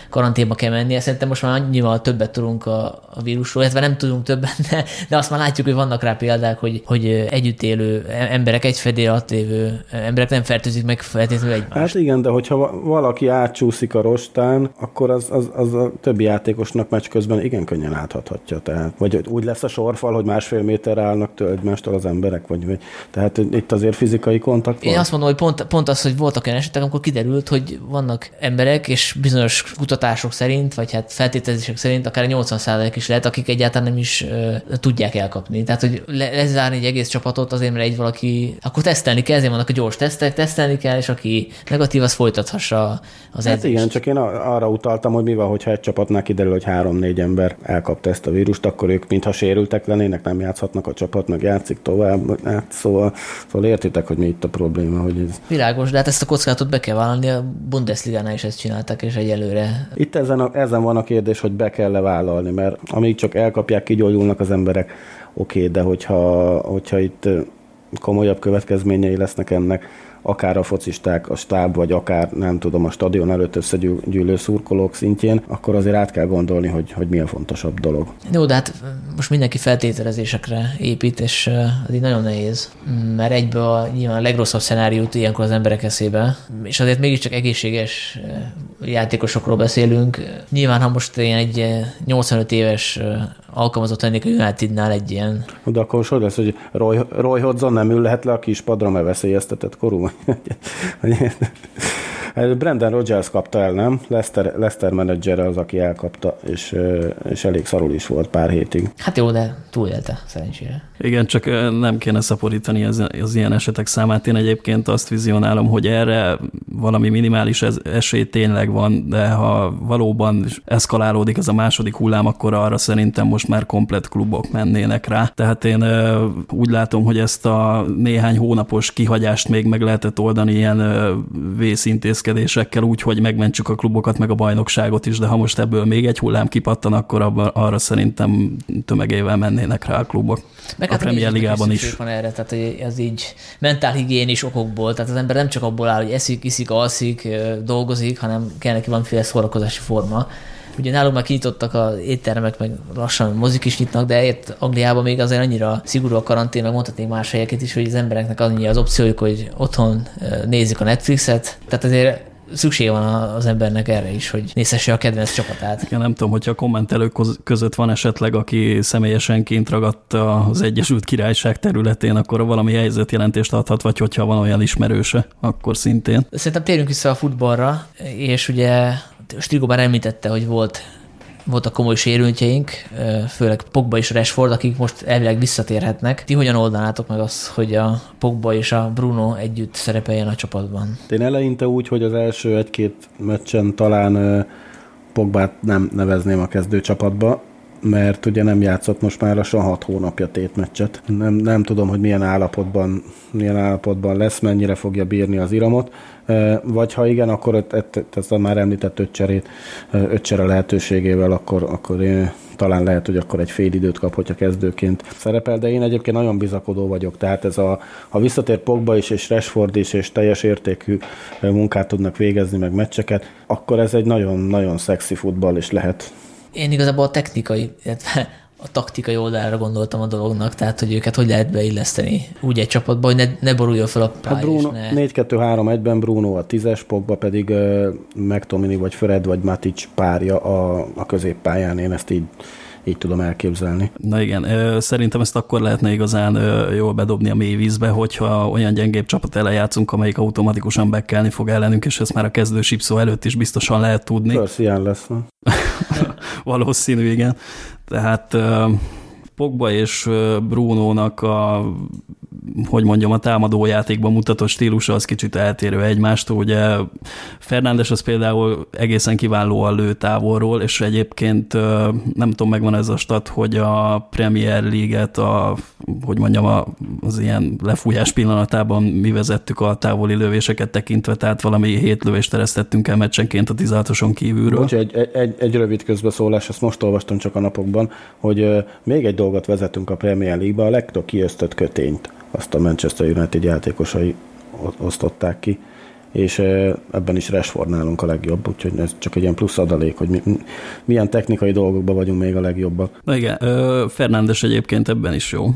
karanténba kell mennie. Szerintem most már annyival többet tudunk a, a vírusról, illetve nem tudunk többet, de, de azt már látjuk, hogy vannak rá példák, hogy, hogy együtt élő emberek, egy fedél alatt lévő emberek nem fertőzik meg feltétlenül egymást. Hát igen, de hogyha valaki átcsúszik a rostán, akkor az, az, az a többi játékosnak meccs közben igen könnyen áthathatja. Tehát, vagy úgy lesz a sorfal, hogy másfél méter állnak től egymástól az emberek, vagy, vagy tehát itt azért fizikai kontakt van. Én azt mondom, hogy pont, pont az, hogy voltak olyan esetek, amikor kiderült, hogy vannak emberek, és bizonyos kutatások kutatások szerint, vagy hát feltételezések szerint akár 80% is lehet, akik egyáltalán nem is uh, tudják elkapni. Tehát, hogy le, lezárni egy egész csapatot azért, mert egy valaki, akkor tesztelni kell, ezért vannak a gyors tesztek, tesztelni kell, és aki negatív, az folytathassa az Hát igen, csak én arra utaltam, hogy mi van, hogyha egy csapatnál kiderül, hogy három-négy ember elkapta ezt a vírust, akkor ők mintha sérültek lennének, nem játszhatnak a csapat, meg játszik tovább. Hát szóval, szóval értitek, hogy mi itt a probléma. Hogy ez... Világos, de hát ezt a kockázatot be kell vállalni, a Bundesligánál is ezt csináltak, és egyelőre itt ezen, a, ezen van a kérdés, hogy be kell-e vállalni, mert amíg csak elkapják, kigyógyulnak az emberek, oké, okay, de hogyha, hogyha itt komolyabb következményei lesznek ennek, akár a focisták, a stáb, vagy akár nem tudom, a stadion előtt összegyűlő szurkolók szintjén, akkor azért át kell gondolni, hogy, hogy mi a fontosabb dolog. Jó, de hát most mindenki feltételezésekre épít, és ez így nagyon nehéz, mert egyből a, nyilván a legrosszabb szenáriót ilyenkor az emberek eszébe, és azért mégiscsak egészséges játékosokról beszélünk. Nyilván, ha most ilyen egy 85 éves alkalmazott lennék a Unitednál egy ilyen... De akkor most hogy lesz, hogy Roy, Roy Hodgson nem ül lehet le a kis padra, mert veszélyeztetett korú? Brendan Rodgers kapta el, nem? Lester, Lester menedzsere az, aki elkapta, és, és elég szarul is volt pár hétig. Hát jó, de túlélte, szerencsére. Igen, csak nem kéne szaporítani az, az ilyen esetek számát. Én egyébként azt vizionálom, hogy erre valami minimális esély tényleg van, de ha valóban eszkalálódik ez a második hullám, akkor arra szerintem most már komplet klubok mennének rá. Tehát én úgy látom, hogy ezt a néhány hónapos kihagyást még meg lehetett oldani ilyen vészintézkedéssel, intézkedésekkel úgy, hogy megmentsük a klubokat, meg a bajnokságot is, de ha most ebből még egy hullám kipattan, akkor abba, arra szerintem tömegével mennének rá a klubok. Meg a hát Premier Ligában is. Van erre, tehát ez így mentálhigiénis okokból, tehát az ember nem csak abból áll, hogy eszik, iszik, alszik, dolgozik, hanem kell neki valamiféle szórakozási forma. Ugye nálunk már kinyitottak az éttermek, meg lassan mozik is nyitnak, de itt Angliában még azért annyira szigorú a karantén, meg mondhatnék más helyeket is, hogy az embereknek annyi az opciójuk, hogy otthon nézik a Netflixet. Tehát azért szükség van az embernek erre is, hogy nézhesse a kedvenc csapatát. Igen, nem tudom, hogyha a kommentelők között van esetleg, aki személyesen kint ragadt az Egyesült Királyság területén, akkor valami helyzetjelentést adhat, vagy hogyha van olyan ismerőse, akkor szintén. Szerintem térjünk vissza a futballra, és ugye Strigo már említette, hogy volt voltak komoly sérültjeink, főleg Pogba és Rashford, akik most elvileg visszatérhetnek. Ti hogyan oldanátok meg azt, hogy a Pogba és a Bruno együtt szerepeljen a csapatban? Én eleinte úgy, hogy az első egy-két meccsen talán Pogbát nem nevezném a kezdőcsapatba, mert ugye nem játszott most már lassan 6 hónapja tétmeccset. Nem, nem tudom, hogy milyen állapotban, milyen állapotban lesz, mennyire fogja bírni az iramot, vagy ha igen, akkor ezt a már említett öt cserét, öt csere lehetőségével, akkor, akkor talán lehet, hogy akkor egy fél időt kap, hogyha kezdőként szerepel, de én egyébként nagyon bizakodó vagyok, tehát ez a, ha visszatér Pogba is, és Rashford is, és teljes értékű munkát tudnak végezni, meg meccseket, akkor ez egy nagyon-nagyon szexi futball is lehet én igazából a technikai, illetve a taktikai oldalra gondoltam a dolognak, tehát hogy őket hogy lehet beilleszteni úgy egy csapatba, hogy ne, ne boruljon fel a pálya. Hát Bruno, ne... 4-2-3-1-ben Bruno a tízes, Pogba pedig uh, McTominay vagy Fred vagy Matic párja a, a középpályán, én ezt így így tudom elképzelni. Na igen, szerintem ezt akkor lehetne igazán jól bedobni a mély vízbe, hogyha olyan gyengébb csapat elejátszunk, amelyik automatikusan bekelni fog ellenünk, és ezt már a kezdő sipszó előtt is biztosan lehet tudni. Persze, lesz. Valószínű, igen. Tehát Pogba és Bruno-nak a hogy mondjam, a támadójátékban mutatott stílusa az kicsit eltérő egymástól. Ugye Fernándes az például egészen kiválóan lő távolról, és egyébként nem tudom, megvan ez a stat, hogy a Premier League-et a, hogy mondjam, az ilyen lefújás pillanatában mi vezettük a távoli lövéseket tekintve, tehát valami hét lövést teresztettünk el meccsenként a 16-oson kívülről. Bocs, egy, egy, egy rövid közbeszólás, ezt most olvastam csak a napokban, hogy még egy dolgot vezetünk a Premier League-be, a legtöbb kiöztött kötényt azt a Manchester United játékosai osztották ki, és ebben is Rashford nálunk a legjobb, úgyhogy ez csak egy ilyen plusz adalék, hogy mi, milyen technikai dolgokban vagyunk még a legjobbak. Na igen, Fernándes egyébként ebben is jó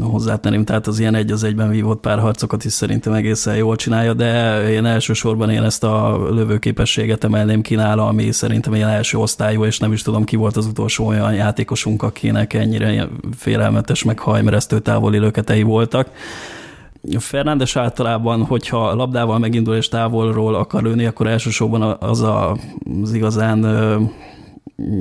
hozzátenném, tehát az ilyen egy az egyben vívott párharcokat is szerintem egészen jól csinálja, de én elsősorban én ezt a lövőképességet emelném ki nála, ami szerintem ilyen első osztályú, és nem is tudom ki volt az utolsó olyan játékosunk, akinek ennyire félelmetes, meg hajmeresztő távoli löketei voltak. Fernándes általában, hogyha labdával megindul és távolról akar lőni, akkor elsősorban az a, az igazán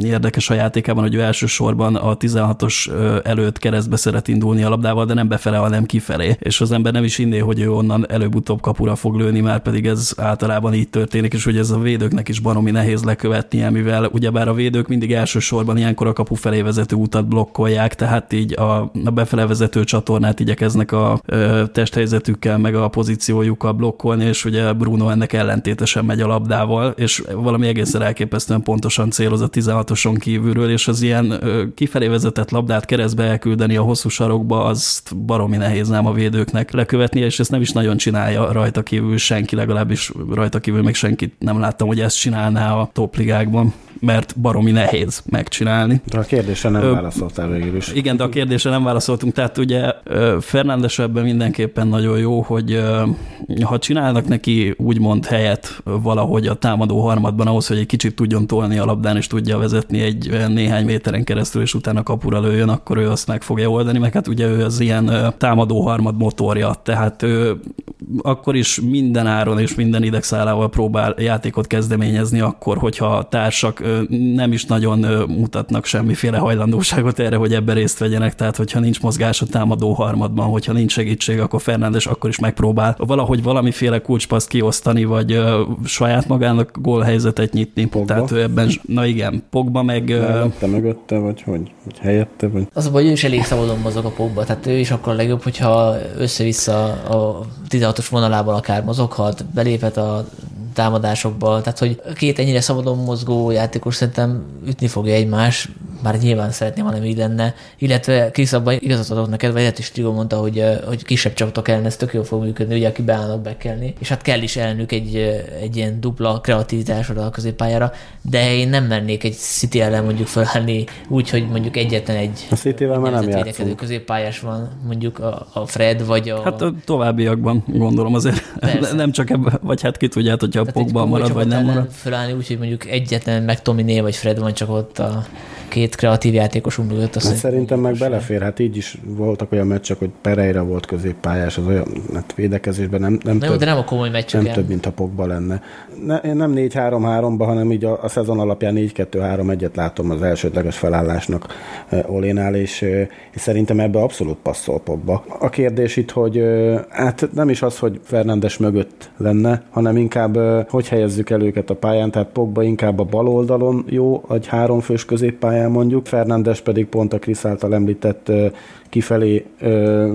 érdekes a játékában, hogy ő elsősorban a 16-os előtt keresztbe szeret indulni a labdával, de nem befele, hanem kifelé. És az ember nem is inné, hogy ő onnan előbb-utóbb kapura fog lőni, már pedig ez általában így történik, és hogy ez a védőknek is baromi nehéz lekövetnie, mivel ugyebár a védők mindig elsősorban ilyenkor a kapu felé vezető utat blokkolják, tehát így a, a befele vezető csatornát igyekeznek a ö, testhelyzetükkel, meg a pozíciójukkal blokkolni, és ugye Bruno ennek ellentétesen megy a labdával, és valami egészen elképesztően pontosan céloz a 16-oson kívülről, és az ilyen kifelé vezetett labdát keresztbe elküldeni a hosszú sarokba, azt baromi nehéz nem a védőknek lekövetni, és ezt nem is nagyon csinálja rajta kívül senki, legalábbis rajta kívül még senkit nem láttam, hogy ezt csinálná a topligákban. mert baromi nehéz megcsinálni. De a kérdésre nem válaszoltál végül is. Igen, de a kérdésre nem válaszoltunk. Tehát ugye Fernándes ebben mindenképpen nagyon jó, hogy ha csinálnak neki úgymond helyet valahogy a támadó harmadban ahhoz, hogy egy kicsit tudjon tolni a labdán, és tudja vezetni egy néhány méteren keresztül, és utána kapura lőjön, akkor ő azt meg fogja oldani, meg hát ugye ő az ilyen támadó harmad motorja, tehát ő akkor is minden áron és minden idegszálával próbál játékot kezdeményezni, akkor, hogyha a társak nem is nagyon mutatnak semmiféle hajlandóságot erre, hogy ebben részt vegyenek, tehát hogyha nincs mozgás a támadó harmadban, hogyha nincs segítség, akkor Fernándes akkor is megpróbál valahogy valamiféle kulcspaszt kiosztani, vagy saját magának gólhelyzetet nyitni. Pogba? Tehát ő ebben, na igen, Pogba meg... Mellette, mögötte, vagy hogy? Vagy helyette, vagy? Az a baj, ő is elég szabadon mozog a pokba, tehát ő is akkor a legjobb, hogyha össze-vissza a 16-os vonalában akár mozoghat, beléphet a támadásokba, tehát hogy két ennyire szabadon mozgó játékos szerintem ütni fogja egymás, már nyilván szeretném, ha nem így lenne, illetve Krisz abban igazat adok neked, vagy lehet is Trigo mondta, hogy, hogy kisebb csapatok ellen ez tök jól fog működni, ugye aki beállnak bekelni, és hát kell is elnök egy, egy ilyen dupla kreativitás oda a középpályára, de én nem mernék egy City ellen mondjuk felállni úgy, hogy mondjuk egyetlen egy A City-vel már nem játszunk. középpályás van, mondjuk a, a Fred, vagy a... Hát a továbbiakban gondolom azért Persze. nem csak ebben, vagy hát ki tudját, hogyha Tehát komoly marad, vagy nem marad. Fölállni úgy, hogy mondjuk egyetlen meg Tominé vagy Fred van csak ott a két kreatív játékosunk mögött. Azt Hát szerintem meg belefér, hát így is voltak olyan meccsek, hogy Pereira volt középpályás, az olyan hát védekezésben nem, nem, jó, több, de nem a komoly nem meccseken. több, mint a Pogba lenne. Ne, én nem 4-3-3-ba, hanem így a, a szezon alapján 4-2-3-1-et látom az elsődleges felállásnak uh, Olénál, és, uh, és szerintem ebbe abszolút passzol Pogba. A kérdés itt, hogy uh, hát nem is az, hogy Fernándes mögött lenne, hanem inkább hogy helyezzük el őket a pályán, tehát Pogba inkább a bal oldalon jó, egy háromfős középpályán mondjuk, Fernándes pedig pont a Krisz által említett kifelé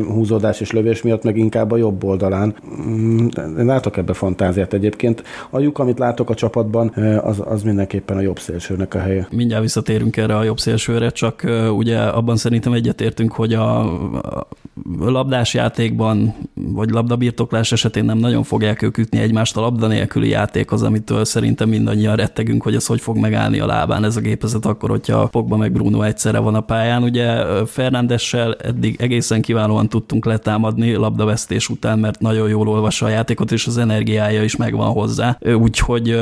húzódás és lövés miatt, meg inkább a jobb oldalán. Mm, látok ebbe fantáziát egyébként. A lyuk, amit látok a csapatban, az, az mindenképpen a jobb szélsőnek a helye. Mindjárt visszatérünk erre a jobb szélsőre, csak ugye abban szerintem egyetértünk, hogy a labdás játékban, vagy labdabirtoklás esetén nem nagyon fogják ők ütni egymást. A labda nélküli játék az, amitől szerintem mindannyian rettegünk, hogy ez hogy fog megállni a lábán ez a gépezet akkor, hogyha Pogba meg Bruno egyszerre van a pályán. Ugye Fernándessel eddig egészen kiválóan tudtunk letámadni labdavesztés után, mert nagyon jól olvassa a játékot, és az energiája is megvan hozzá. Úgyhogy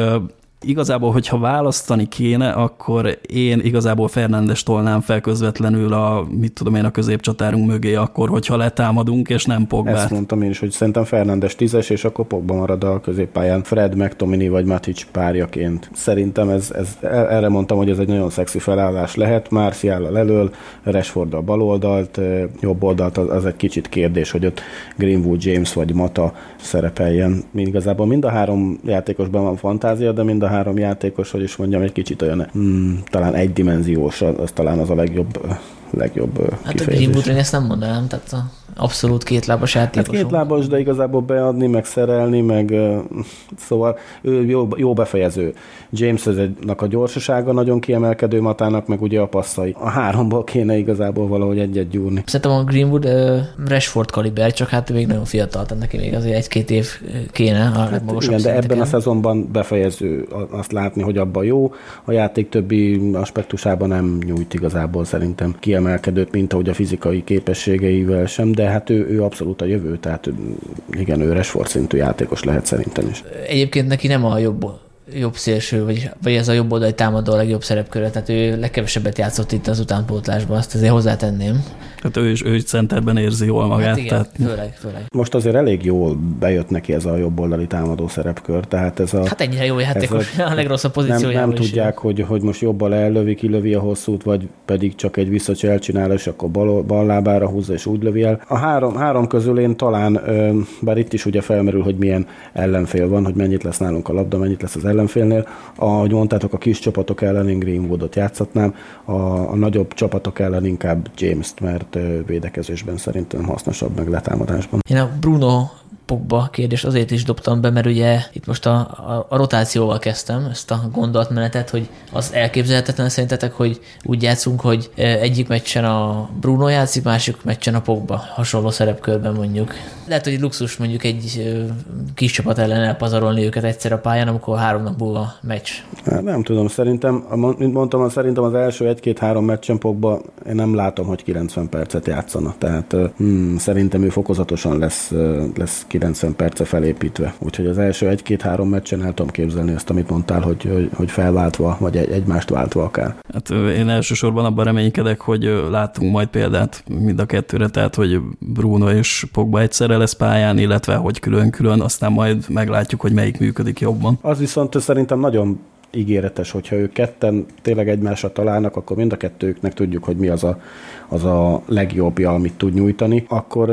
Igazából, hogyha választani kéne, akkor én igazából Fernándes tolnám fel közvetlenül a, mit tudom én, a középcsatárunk mögé akkor, hogyha letámadunk, és nem Ezt Pogbát. mondtam én is, hogy szerintem Fernándes tízes, és akkor Pogba marad a középpályán Fred, McTominay vagy Matic párjaként. Szerintem ez, ez, erre mondtam, hogy ez egy nagyon szexi felállás lehet. Marcial elől, Rashford a bal oldalt, jobb oldalt, az, az egy kicsit kérdés, hogy ott Greenwood, James vagy Mata szerepeljen. Mind igazából mind a három játékosban van fantázia, de mind a három játékos, hogy is mondjam, egy kicsit olyan, hmm, talán egydimenziós, az, az talán az a legjobb, legjobb Hát a kifejezés. Greenwoodra én ezt nem mondanám, tehát a abszolút kétlábas Hát játékosunk. két lábas, de igazából beadni, meg szerelni, meg szóval ő jó, jó befejező. James eznek a gyorsasága nagyon kiemelkedő matának, meg ugye a passzai. A háromból kéne igazából valahogy egyet gyúrni. Szerintem a Greenwood uh, Rashford kaliber, csak hát még nagyon fiatal, tehát neki még azért egy-két év kéne a Hát legmagasabb igen, de ebben a szezonban befejező azt látni, hogy abban jó. A játék többi aspektusában nem nyújt igazából szerintem kiemelkedőt, mint ahogy a fizikai képességeivel sem, de hát ő, ő abszolút a jövő, tehát ő- igen, ő Rashford szintű játékos lehet szerintem is. Egyébként neki nem a jobb, jobb szélső, vagy, vagy ez a jobb oldali támadó a legjobb szerepköre, tehát ő legkevesebbet játszott itt az utánpótlásban, azt azért hozzátenném. Tehát ő is, ő is centerben érzi jól magát. Hát igen, tehát főleg, főleg. Most azért elég jól bejött neki ez a jobboldali támadó szerepkör, tehát ez a... Hát ennyire jó játékos, a legrosszabb nem, pozíciójában nem is. tudják, hogy, hogy most jobban ellövi, kilövi a hosszút, vagy pedig csak egy visszacsel csinál, és akkor bal, bal lábára húzza, és úgy lövi el. A három, három közül én talán, bár itt is ugye felmerül, hogy milyen ellenfél van, hogy mennyit lesz nálunk a labda, mennyit lesz az ellenfélnél. Ahogy mondtátok, a kis csapatok ellen én Greenwoodot játszatnám, a, a nagyobb csapatok ellen inkább James-t, mert védekezésben szerintem hasznosabb, meg letámadásban. Én a Bruno Pogba kérdést azért is dobtam be, mert ugye itt most a, a, a rotációval kezdtem ezt a gondolatmenetet, hogy az elképzelhetetlen szerintetek, hogy úgy játszunk, hogy egyik meccsen a Bruno játszik, másik meccsen a Pogba, hasonló szerepkörben mondjuk. Lehet, hogy luxus mondjuk egy kis csapat ellen elpazarolni őket egyszer a pályán, amikor három nap múlva meccs. Nem tudom, szerintem, mint mondtam, szerintem az első egy-két-három meccsen Pogba, én nem látom, hogy 90 percet játszana. Tehát hmm, szerintem ő fokozatosan lesz, lesz 90 perce felépítve. Úgyhogy az első egy-két-három meccsen el tudom képzelni ezt, amit mondtál, hogy, hogy, hogy felváltva, vagy egy, egymást váltva akár. Hát én elsősorban abban reménykedek, hogy látunk majd példát mind a kettőre, tehát hogy Bruno és Pogba egyszerre lesz pályán, illetve hogy külön-külön, aztán majd meglátjuk, hogy melyik működik jobban. Az viszont szerintem nagyon ígéretes, hogyha ők ketten tényleg egymásra találnak, akkor mind a kettőknek tudjuk, hogy mi az a, az a legjobbja, amit tud nyújtani, akkor,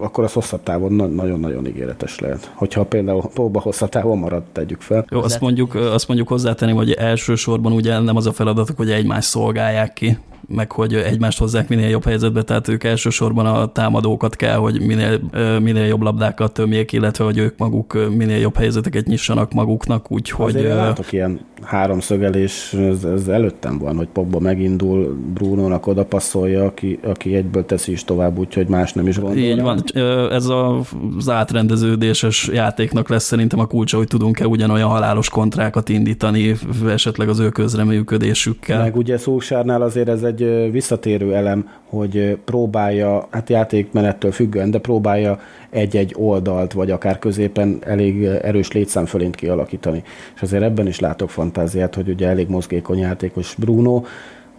akkor az hosszabb távon nagyon-nagyon ígéretes lehet. Hogyha például Póba hosszabb távon marad, tegyük fel. Jó, azt mondjuk, azt mondjuk hozzátenni, hogy elsősorban ugye nem az a feladatok, hogy egymást szolgálják ki, meg hogy egymást hozzák minél jobb helyzetbe, tehát ők elsősorban a támadókat kell, hogy minél, minél jobb labdákat tömjék, illetve hogy ők maguk minél jobb helyzeteket nyissanak maguknak, úgyhogy... Azért látok ilyen háromszögelés, ez, ez előttem van, hogy Pogba megindul, Bruno-nak oda aki, aki egyből teszi is tovább, úgyhogy más nem is gondolja. Így van, ez az átrendeződéses játéknak lesz szerintem a kulcsa, hogy tudunk-e ugyanolyan halálos kontrákat indítani, esetleg az ő közreműködésükkel. Meg ugye Szósárnál azért ez egy visszatérő elem, hogy próbálja, hát játékmenettől függően, de próbálja egy-egy oldalt, vagy akár középen elég erős létszámfölényt kialakítani. És azért ebben is látok fantáziát, hogy ugye elég mozgékony játékos Bruno,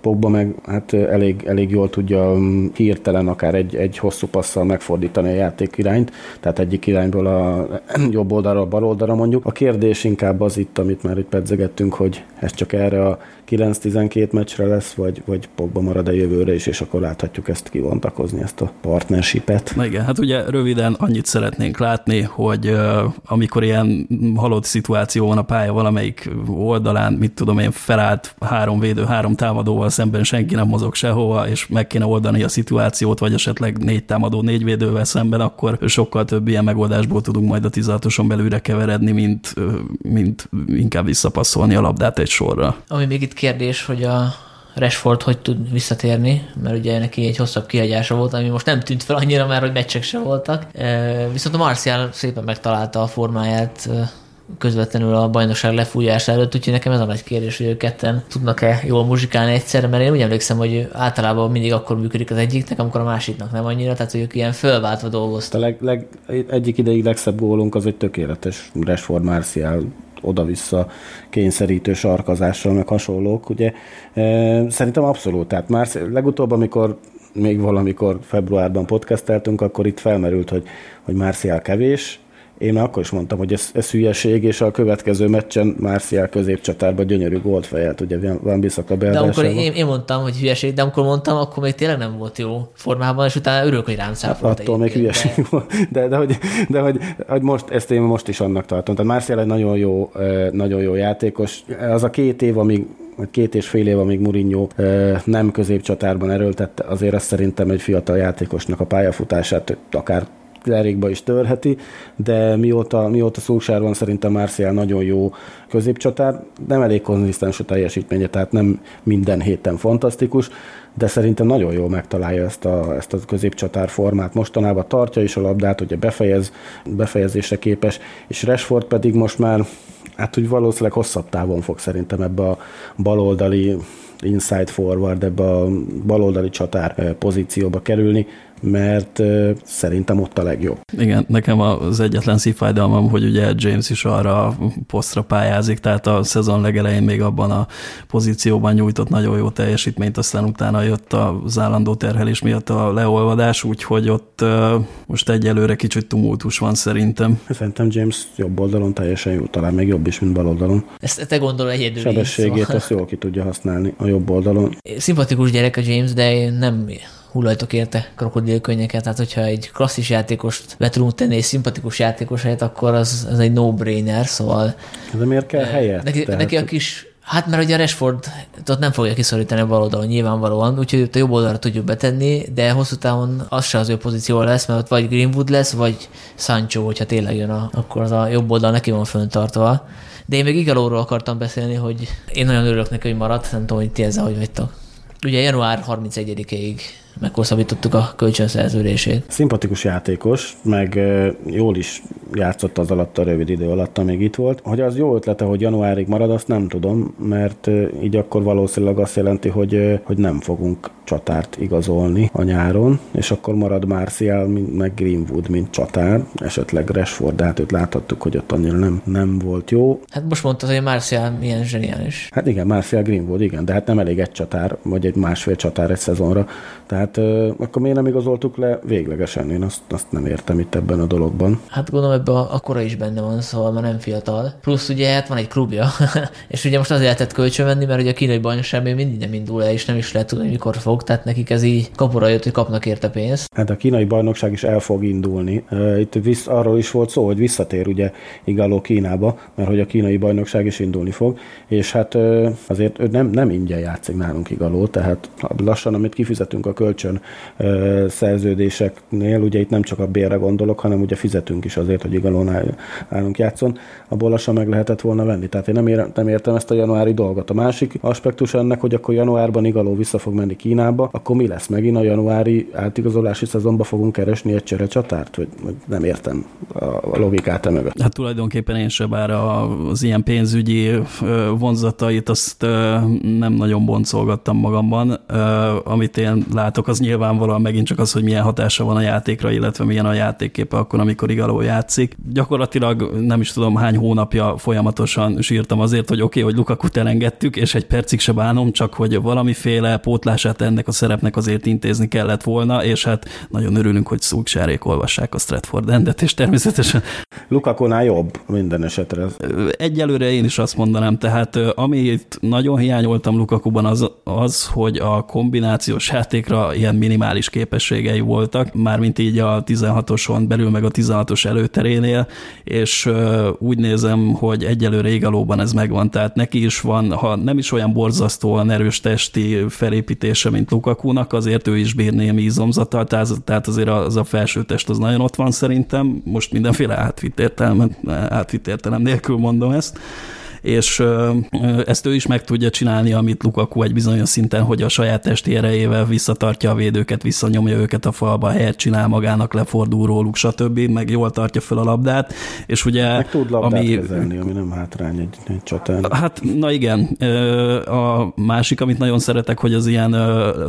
Pogba meg hát elég, elég jól tudja mm, hirtelen akár egy, egy hosszú passzal megfordítani a játék irányt, tehát egyik irányból a jobb oldalra, a bal oldalra mondjuk. A kérdés inkább az itt, amit már itt pedzegettünk, hogy ez csak erre a 9-12 meccsre lesz, vagy, vagy Pogba marad a jövőre is, és akkor láthatjuk ezt kivontakozni, ezt a partnershipet. Na igen, hát ugye röviden annyit szeretnénk látni, hogy amikor ilyen halott szituáció van a pálya valamelyik oldalán, mit tudom én, felállt három védő, három támadóval szemben senki nem mozog sehova, és meg kéne oldani a szituációt, vagy esetleg négy támadó, négy védővel szemben, akkor sokkal több ilyen megoldásból tudunk majd a 16-oson belőle keveredni, mint, mint inkább visszapasszolni a labdát egy sorra. Ami még itt kérdés, hogy a Rashford hogy tud visszatérni, mert ugye neki egy hosszabb kihagyása volt, ami most nem tűnt fel annyira már, hogy meccsek sem voltak. Viszont a Marcial szépen megtalálta a formáját közvetlenül a bajnokság lefújása előtt, úgyhogy nekem ez a nagy kérdés, hogy ők ketten tudnak-e jól muzsikálni egyszerre, mert én úgy emlékszem, hogy általában mindig akkor működik az egyiknek, amikor a másiknak nem annyira, tehát hogy ők ilyen fölváltva dolgoztak. A leg, leg, egyik ideig legszebb gólunk az egy tökéletes Rashford Marcial oda-vissza kényszerítő sarkazással, meg hasonlók, ugye. E, szerintem abszolút, tehát már legutóbb, amikor még valamikor februárban podcasteltünk, akkor itt felmerült, hogy, hogy Marcial kevés, én már akkor is mondtam, hogy ez, ez hülyeség, és a következő meccsen Marcial középcsatárban gyönyörű gólt fejelt, ugye van Biszaka De amikor én, én, mondtam, hogy hülyeség, de amikor mondtam, akkor még tényleg nem volt jó formában, és utána örülök, hogy rám hát attól még hülyeség de... volt. De, de, hogy, de hogy, hogy, most, ezt én most is annak tartom. Tehát Marcial egy nagyon jó, nagyon jó játékos. Az a két év, amíg két és fél év, amíg Mourinho nem középcsatárban erőltette, azért azt szerintem egy fiatal játékosnak a pályafutását akár derékba is törheti, de mióta, mióta Szulsár van, szerintem Marcial nagyon jó középcsatár, nem elég konzisztens a teljesítménye, tehát nem minden héten fantasztikus, de szerintem nagyon jól megtalálja ezt a, ezt a középcsatár formát. Mostanában tartja is a labdát, ugye befejez, befejezésre képes, és Rashford pedig most már hát úgy valószínűleg hosszabb távon fog szerintem ebbe a baloldali inside forward, ebbe a baloldali csatár eh, pozícióba kerülni, mert szerintem ott a legjobb. Igen, nekem az egyetlen szívfájdalmam, hogy ugye James is arra a posztra pályázik, tehát a szezon legelején még abban a pozícióban nyújtott nagyon jó teljesítményt, aztán utána jött az állandó terhelés miatt a leolvadás, úgyhogy ott most egyelőre kicsit tumultus van szerintem. Szerintem James jobb oldalon teljesen jó, talán még jobb is, mint bal oldalon. Ezt te gondol egyedül. Sebességét szóval. azt jól ki tudja használni a jobb oldalon. Szimpatikus gyerek a James, de én nem hullajtok érte krokodilkönnyeket, tehát hogyha egy klasszis játékost be tudunk tenni egy szimpatikus játékos helyet, akkor az, az egy no-brainer, szóval... De miért kell helyet? Neki, tehát... neki a kis Hát mert ugye a Rashford ott nem fogja kiszorítani a bal oldalon nyilvánvalóan, úgyhogy ott a jobb oldalra tudjuk betenni, de hosszú távon az se az ő pozíció lesz, mert ott vagy Greenwood lesz, vagy Sancho, hogyha tényleg jön, a, akkor az a jobb oldal neki van föntartva. De én még Igalóról akartam beszélni, hogy én nagyon örülök neki, hogy maradt, nem tudom, hogy ti ezzel hogy vagytok. Ugye január 31-ig meghosszabbítottuk a kölcsönszerződését. Szimpatikus játékos, meg jól is játszott az alatt a rövid idő alatt, amíg itt volt. Hogy az jó ötlete, hogy januárig marad, azt nem tudom, mert így akkor valószínűleg azt jelenti, hogy, hogy nem fogunk csatárt igazolni a nyáron, és akkor marad Martial, meg Greenwood, mint csatár, esetleg Rashford, de hát őt láthattuk, hogy ott annyira nem, nem volt jó. Hát most mondtad, hogy Martial milyen zseniális. Hát igen, Martial Greenwood, igen, de hát nem elég egy csatár, vagy egy másfél csatár egy szezonra. Tehát akkor miért nem igazoltuk le véglegesen? Én azt, azt nem értem itt ebben a dologban. Hát gondolom ebben a, a kora is benne van, szóval már nem fiatal. Plusz ugye hát van egy klubja, és ugye most azért lehetett kölcsön venni, mert ugye a kínai bajnokság még mindig nem indul el, és nem is lehet tudni, mikor fog, tehát nekik ez így kapura jött, hogy kapnak érte pénzt. Hát a kínai bajnokság is el fog indulni. Itt visz, arról is volt szó, hogy visszatér ugye Igaló Kínába, mert hogy a kínai bajnokság is indulni fog, és hát azért nem, nem ingyen játszik nálunk Igaló, tehát lassan, amit kifizetünk a kölcsön szerződéseknél, ugye itt nem csak a bérre gondolok, hanem ugye fizetünk is azért, hogy Igalónál állunk játszon, abból lassan meg lehetett volna venni. Tehát én nem, ér, nem értem ezt a januári dolgot. A másik aspektus ennek, hogy akkor januárban Igaló vissza fog menni Kínába, akkor mi lesz? Megint a januári átigazolási szezonban fogunk keresni egy cserecsatárt? Vagy, vagy nem értem a, a logikát emögött. Hát tulajdonképpen én se, bár az ilyen pénzügyi vonzatait azt nem nagyon boncolgattam magamban. Amit én látok, az nyilvánvalóan megint csak az, hogy milyen hatása van a játékra, illetve milyen a játékképe akkor, amikor Igaló játszik. Gyakorlatilag nem is tudom hány hónapja folyamatosan sírtam azért, hogy oké, okay, hogy Lukakut elengedtük, és egy percig se bánom, csak hogy valamiféle pótlását ennek a szerepnek azért intézni kellett volna, és hát nagyon örülünk, hogy Szúksárék olvassák a Stratford Endet, és természetesen Lukakunál jobb minden esetre. Egyelőre én is azt mondanám, tehát amit nagyon hiányoltam Lukakuban az, az, hogy a kombinációs játékra ilyen minimális képességei voltak, mármint így a 16-oson belül, meg a 16-os előterénél, és úgy nézem, hogy egyelőre Igalóban ez megvan, tehát neki is van, ha nem is olyan borzasztóan erős testi felépítése, mint Lukakunak, azért ő is bír némi izomzattal, tehát azért az a felső test az nagyon ott van szerintem, most mindenféle átvitt értelem, átvitt értelem nélkül mondom ezt, és ezt ő is meg tudja csinálni, amit Lukaku egy bizonyos szinten, hogy a saját testi erejével visszatartja a védőket, visszanyomja őket a falba, helyet csinál magának, lefordul róluk, stb., meg jól tartja fel a labdát, és ugye... Meg tud labdát ami, kezelni, ami nem hátrány egy, egy csatán. Hát, na igen. A másik, amit nagyon szeretek, hogy az ilyen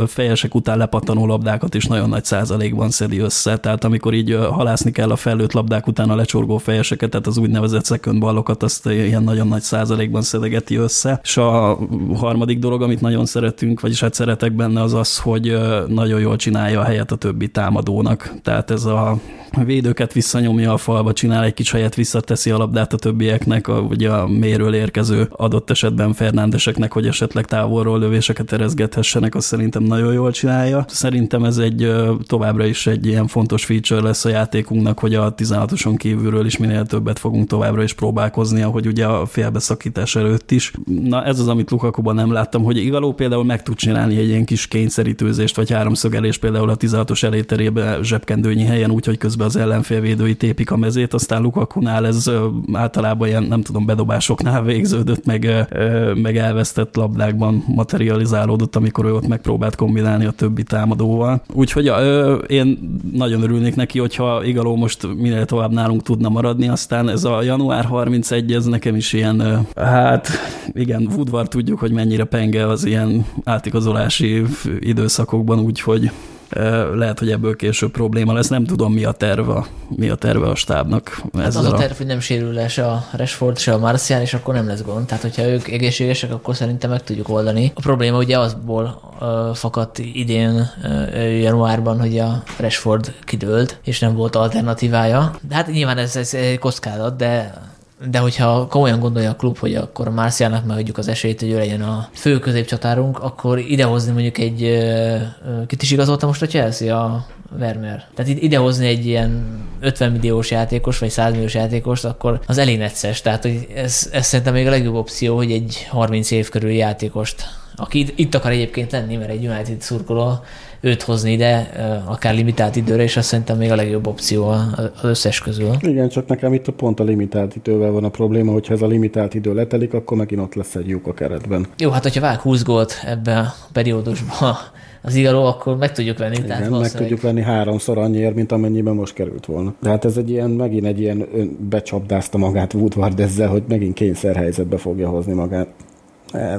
fejesek után lepattanó labdákat is nagyon nagy százalékban szedi össze, tehát amikor így halászni kell a felőtt labdák után a lecsorgó fejeseket, tehát az úgynevezett second ballokat, azt ilyen nagyon nagy százalékban százalékban szedegeti össze. És a harmadik dolog, amit nagyon szeretünk, vagyis hát szeretek benne, az az, hogy nagyon jól csinálja a helyet a többi támadónak. Tehát ez a védőket visszanyomja a falba, csinál egy kis helyet, visszateszi a labdát a többieknek, a, ugye a méről érkező adott esetben Fernándeseknek, hogy esetleg távolról lövéseket erezgethessenek, azt szerintem nagyon jól csinálja. Szerintem ez egy továbbra is egy ilyen fontos feature lesz a játékunknak, hogy a 16-oson kívülről is minél többet fogunk továbbra is próbálkozni, ahogy ugye a félbeszakítás előtt is. Na ez az, amit Lukakuban nem láttam, hogy Igaló például meg tud csinálni egy ilyen kis kényszerítőzést, vagy háromszögelés például a 16-os eléterébe zsebkendőnyi helyen, úgyhogy közben az ellenfélvédői tépik a mezét, aztán Lukakunál ez általában ilyen, nem tudom, bedobásoknál végződött, meg, meg elvesztett labdákban materializálódott, amikor ő ott megpróbált kombinálni a többi támadóval. Úgyhogy én nagyon örülnék neki, hogyha Igaló most minél tovább nálunk tudna maradni, aztán ez a január 31, ez nekem is ilyen, hát igen, Woodward tudjuk, hogy mennyire penge az ilyen átigazolási időszakokban, úgyhogy lehet, hogy ebből később probléma lesz. Nem tudom, mi a terve, mi a terve a stábnak. Hát az a terv, hogy nem sérül le se a Rashford, se a Marcian, és akkor nem lesz gond. Tehát, hogyha ők egészségesek, akkor szerintem meg tudjuk oldani. A probléma ugye azból uh, fakadt idén uh, januárban, hogy a Rashford kidőlt, és nem volt alternatívája. De hát nyilván ez, ez egy kockázat, de de hogyha komolyan gondolja a klub, hogy akkor a Márciának megadjuk az esélyt, hogy ő legyen a fő középcsatárunk, akkor idehozni mondjuk egy, kit is igazolta most a Chelsea, a Vermeer. Tehát idehozni egy ilyen 50 milliós játékos, vagy 100 milliós játékost, akkor az elég necces. Tehát hogy ez, ez szerintem még a legjobb opció, hogy egy 30 év körüli játékost, aki itt akar egyébként lenni, mert egy United szurkoló őt hozni ide, akár limitált időre, és azt szerintem még a legjobb opció az összes közül. Igen, csak nekem itt a pont a limitált idővel van a probléma, hogyha ez a limitált idő letelik, akkor megint ott lesz egy lyuk a keretben. Jó, hát hogyha vág 20 gólt ebbe a periódusba az igaló, akkor meg tudjuk venni. Igen, tehát meg tudjuk venni háromszor annyiért, mint amennyiben most került volna. De hát ez egy ilyen, megint egy ilyen becsapdázta magát Woodward ezzel, hogy megint kényszerhelyzetbe fogja hozni magát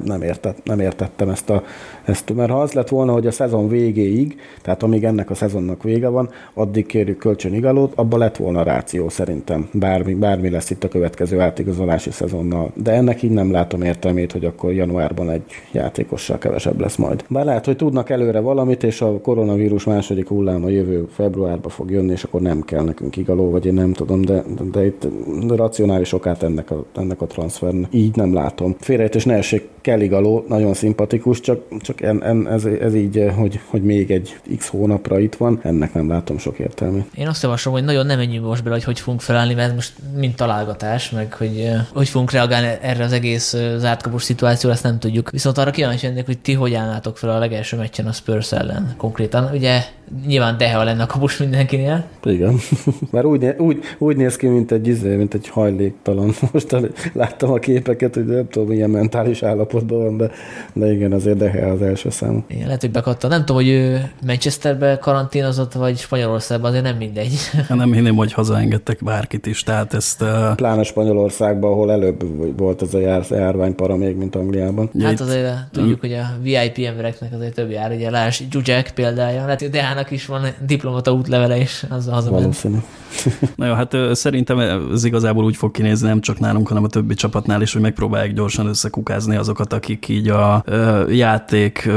nem, értett, nem értettem ezt, a, ezt, mert ha az lett volna, hogy a szezon végéig, tehát amíg ennek a szezonnak vége van, addig kérjük kölcsönigalót, abba lett volna ráció szerintem, bármi, bármi lesz itt a következő átigazolási szezonnal. De ennek így nem látom értelmét, hogy akkor januárban egy játékossal kevesebb lesz majd. Bár lehet, hogy tudnak előre valamit, és a koronavírus második hulláma jövő februárba fog jönni, és akkor nem kell nekünk igaló, vagy én nem tudom, de, de, itt racionális okát ennek a, ennek a transfernek. Így nem látom. Félrejtés ne essék Kelly Galó nagyon szimpatikus, csak, csak en, en, ez, ez így, hogy, hogy még egy x hónapra itt van, ennek nem látom sok értelmét. Én azt javaslom, hogy nagyon nem menjünk most bele, hogy hogy fogunk felállni, mert most mint találgatás, meg hogy eh, hogy fogunk reagálni erre az egész eh, zártkapos szituációra, ezt nem tudjuk. Viszont arra kíváncsi lennék, hogy ti hogy állnátok fel a legelső meccsen a Spurs ellen konkrétan. Ugye nyilván Deha lenne a kapus mindenkinél. Igen. Már úgy, úgy, úgy néz ki, mint egy, izé, mint egy hajléktalan. Most láttam a képeket, hogy nem tudom, milyen mentális állapotban van, de, de igen, azért Deha az első szám. Igen, lehet, hogy bekatta. Nem tudom, hogy ő Manchesterbe karanténozott, vagy Spanyolországban, azért nem mindegy. Hát nem hinném, hogy hazaengedtek bárkit is, tehát ezt... Uh... Pláne Spanyolországban, ahol előbb volt ez a jár, járványpara még, mint Angliában. Hát azért tudjuk, hogy a VIP embereknek azért több jár, ugye Lás Zsuzsek példája, lehet, hogy Dehának is van diplomata útlevele, és az hazament. Valószínű. Na jó, hát szerintem ez igazából úgy fog kinézni, nem csak nálunk, hanem a többi csapatnál is, hogy megpróbálják gyorsan összekukázni azokat, akik így a játék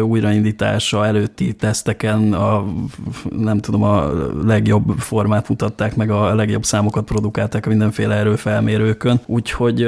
újraindítása előtti teszteken a, nem tudom, a legjobb formát mutatták, meg a legjobb számokat produkálták a mindenféle erőfelmérőkön. Úgyhogy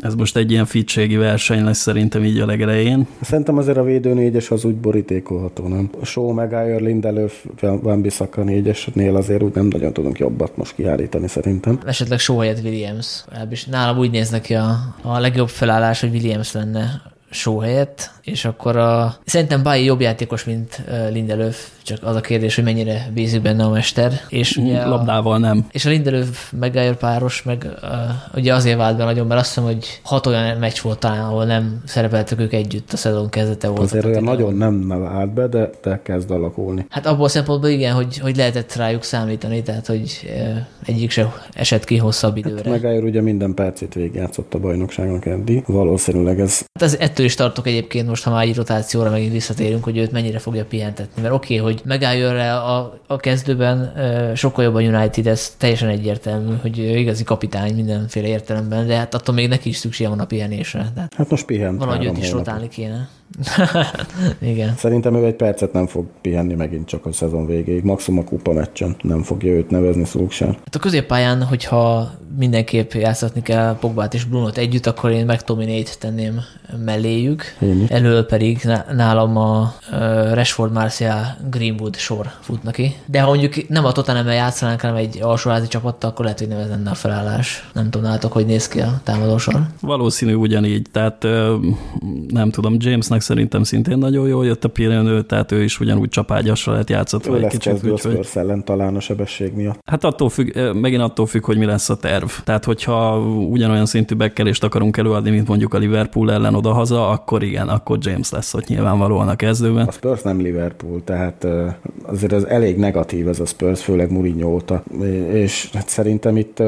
ez most egy ilyen fitségi verseny lesz szerintem így a legelején. Szerintem azért a védő négyes az úgy borítékolható, nem? A Show, Maguire, Lindelöf, Van Bissaka négyesnél azért úgy nem nagyon tudunk jobbat most kiállítani szerintem. Esetleg Show helyett Williams. És nálam úgy néz neki a, a legjobb felállás, hogy Williams lenne show helyett, és akkor a, szerintem Báji jobb játékos, mint Lindelöf, csak az a kérdés, hogy mennyire bízik benne a mester. És ugye a, Labdával nem. És a Lindelöf Maguire páros, meg uh, ugye azért vált be nagyon, mert azt hiszem, hogy hat olyan meccs volt talán, ahol nem szerepeltek ők együtt a szezon kezdete volt. Azért olyan nagyon nem vált be, de, de kezd alakulni. Hát abból a szempontból igen, hogy, hogy lehetett rájuk számítani, tehát hogy uh, egyik se esett ki hosszabb időre. Hát Maguire ugye minden percét végigjátszott a bajnokságon eddig. Valószínűleg ez... Hát ez ettől is tartok egyébként most, ha már egy rotációra megint visszatérünk, hogy őt mennyire fogja pihentetni. Mert oké, okay, hogy megálljon rá a, a kezdőben sokkal jobb a United, ez teljesen egyértelmű, hogy igazi kapitány mindenféle értelemben, de hát attól még neki is szüksége van a pihenésre. Tehát hát most pihen. Valahogy őt is rotálni kéne. Igen. Szerintem ő egy percet nem fog pihenni megint csak a szezon végéig. Maximum a kupa meccsen nem fogja őt nevezni Szulksár. Hát a középpályán, hogyha mindenképp játszatni kell Pogbát és Brunot együtt, akkor én meg Tominét tenném melléjük. Elől pedig nálam a Rashford, Martial, Greenwood sor fut neki. De ha mondjuk nem a tottenham játszanánk, hanem egy alsóházi csapattal, akkor lehet, hogy nem ez lenne a felállás. Nem tudnátok, hogy néz ki a támadósor. Valószínű ugyanígy, tehát nem tudom, Jamesnek szerintem szintén nagyon jól jött a pihenő, tehát ő is ugyanúgy csapágyasra lett játszatva egy kicsit. Ő lesz ellen talán a sebesség miatt. Hát attól függ, megint attól függ, hogy mi lesz a terv. Tehát, hogyha ugyanolyan szintű bekkelést akarunk előadni, mint mondjuk a Liverpool ellen odahaza, akkor igen, akkor James lesz ott nyilvánvalóan a kezdőben. A Spurs nem Liverpool, tehát azért az elég negatív ez a Spurs, főleg Mourinho óta, és hát szerintem itt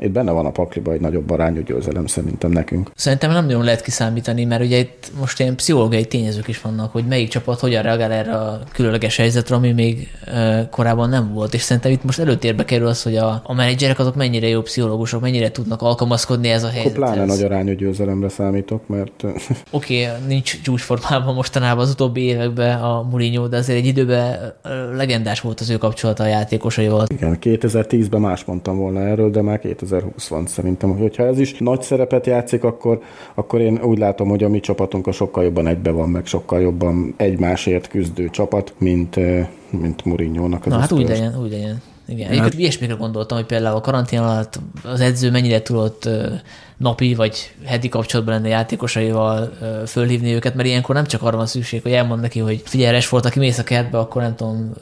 itt benne van a pakliba egy nagyobb arányú győzelem szerintem nekünk. Szerintem nem nagyon lehet kiszámítani, mert ugye itt most ilyen pszichológiai tényezők is vannak, hogy melyik csapat hogyan reagál erre a különleges helyzetre, ami még korábban nem volt. És szerintem itt most előtérbe kerül az, hogy a, a menedzserek azok mennyire jó pszichológusok, mennyire tudnak alkalmazkodni ez a helyzethez. Akkor pláne nagy arányú győzelemre számítok, mert... Oké, okay, nincs csúcsformában mostanában az utóbbi években a Mourinho, de azért egy időben legendás volt az ő kapcsolata a játékosaival. Igen, 2010-ben más mondtam volna erről, de már 2000 2020 van szerintem. Hogyha ez is nagy szerepet játszik, akkor, akkor én úgy látom, hogy a mi csapatunk a sokkal jobban egybe van, meg sokkal jobban egymásért küzdő csapat, mint, mint Mourinho-nak az Na hát úgy legyen, úgy legyen. Igen, hát... egyébként ilyesmikre gondoltam, hogy például a karantén alatt az edző mennyire tudott napi vagy heti kapcsolatban lenni játékosaival, fölhívni őket, mert ilyenkor nem csak arra van szükség, hogy elmond neki, hogy figyelj, volt, aki mész a kertbe, akkor nem tudom,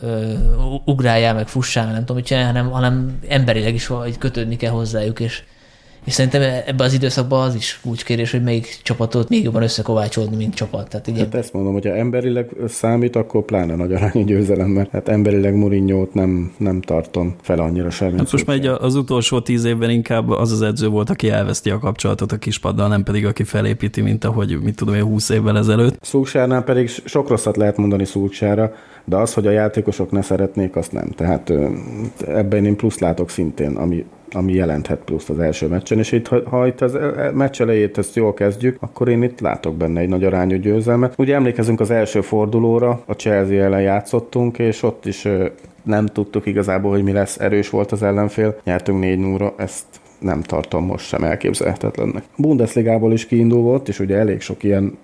ugráljál, meg fussál, nem tudom mit csinálni, hanem, hanem emberileg is hogy kötődni kell hozzájuk, és és szerintem ebben az időszakban az is kulcskérés, hogy melyik csapatot még jobban összekovácsolni, mint csapat. Tehát, igen. Hát ezt mondom, hogyha emberileg számít, akkor pláne nagy arányú győzelem, mert hát emberileg mourinho nem, nem tartom fel annyira sem. Hát most már az utolsó tíz évben inkább az az edző volt, aki elveszti a kapcsolatot a kispaddal, nem pedig aki felépíti, mint ahogy, mit tudom én, 20 évvel ezelőtt. Szulksárnál pedig sok rosszat lehet mondani Szulksára, de az, hogy a játékosok ne szeretnék, azt nem. Tehát ebben én plusz látok szintén, ami ami jelenthet plusz az első meccsen, és itt, ha, ha itt az e, meccs elejét ezt jól kezdjük, akkor én itt látok benne egy nagy arányú győzelmet. Ugye emlékezünk az első fordulóra, a Chelsea ellen játszottunk, és ott is nem tudtuk igazából, hogy mi lesz, erős volt az ellenfél, nyertünk 4 0 ezt nem tartom most sem elképzelhetetlennek. Bundesligából is kiindul volt, és ugye elég sok ilyen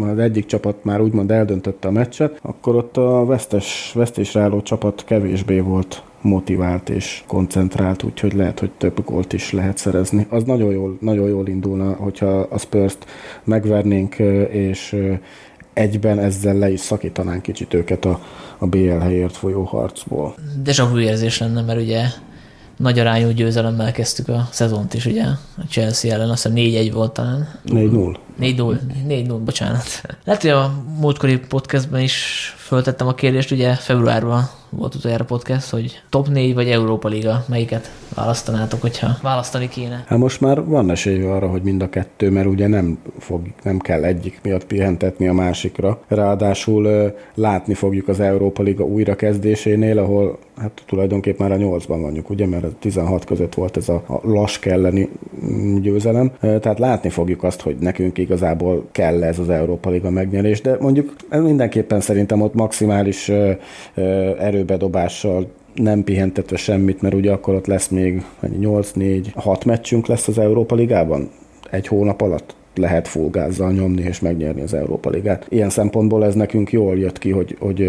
az egyik csapat már úgymond eldöntötte a meccset, akkor ott a vesztes, vesztésre álló csapat kevésbé volt motivált és koncentrált, úgyhogy lehet, hogy több gólt is lehet szerezni. Az nagyon jól, nagyon jól indulna, hogyha a spurs megvernénk, és egyben ezzel le is szakítanánk kicsit őket a, a BL helyért folyó harcból. Deja vu érzés lenne, mert ugye nagy arányú győzelemmel kezdtük a szezont is, ugye? A Chelsea ellen, azt hiszem 4-1 volt talán. 4-0. 4-0, 4-0, bocsánat. Lehet, hogy a múltkori podcastben is föltettem a kérdést, ugye februárban volt utoljára podcast, hogy top 4 vagy Európa Liga, melyiket választanátok, hogyha választani kéne? Hát most már van esély arra, hogy mind a kettő, mert ugye nem, fog, nem kell egyik miatt pihentetni a másikra. Ráadásul látni fogjuk az Európa Liga újrakezdésénél, ahol hát tulajdonképpen már a 8-ban vagyunk, ugye, mert a 16 között volt ez a, a lask elleni győzelem. Tehát látni fogjuk azt, hogy nekünk igazából kell ez az Európa Liga megnyerés, de mondjuk mindenképpen szerintem ott maximális erőbedobással nem pihentetve semmit, mert ugye akkor ott lesz még 8-4-6 meccsünk lesz az Európa Ligában? Egy hónap alatt lehet fullgázzal nyomni és megnyerni az Európa Ligát. Ilyen szempontból ez nekünk jól jött ki, hogy, hogy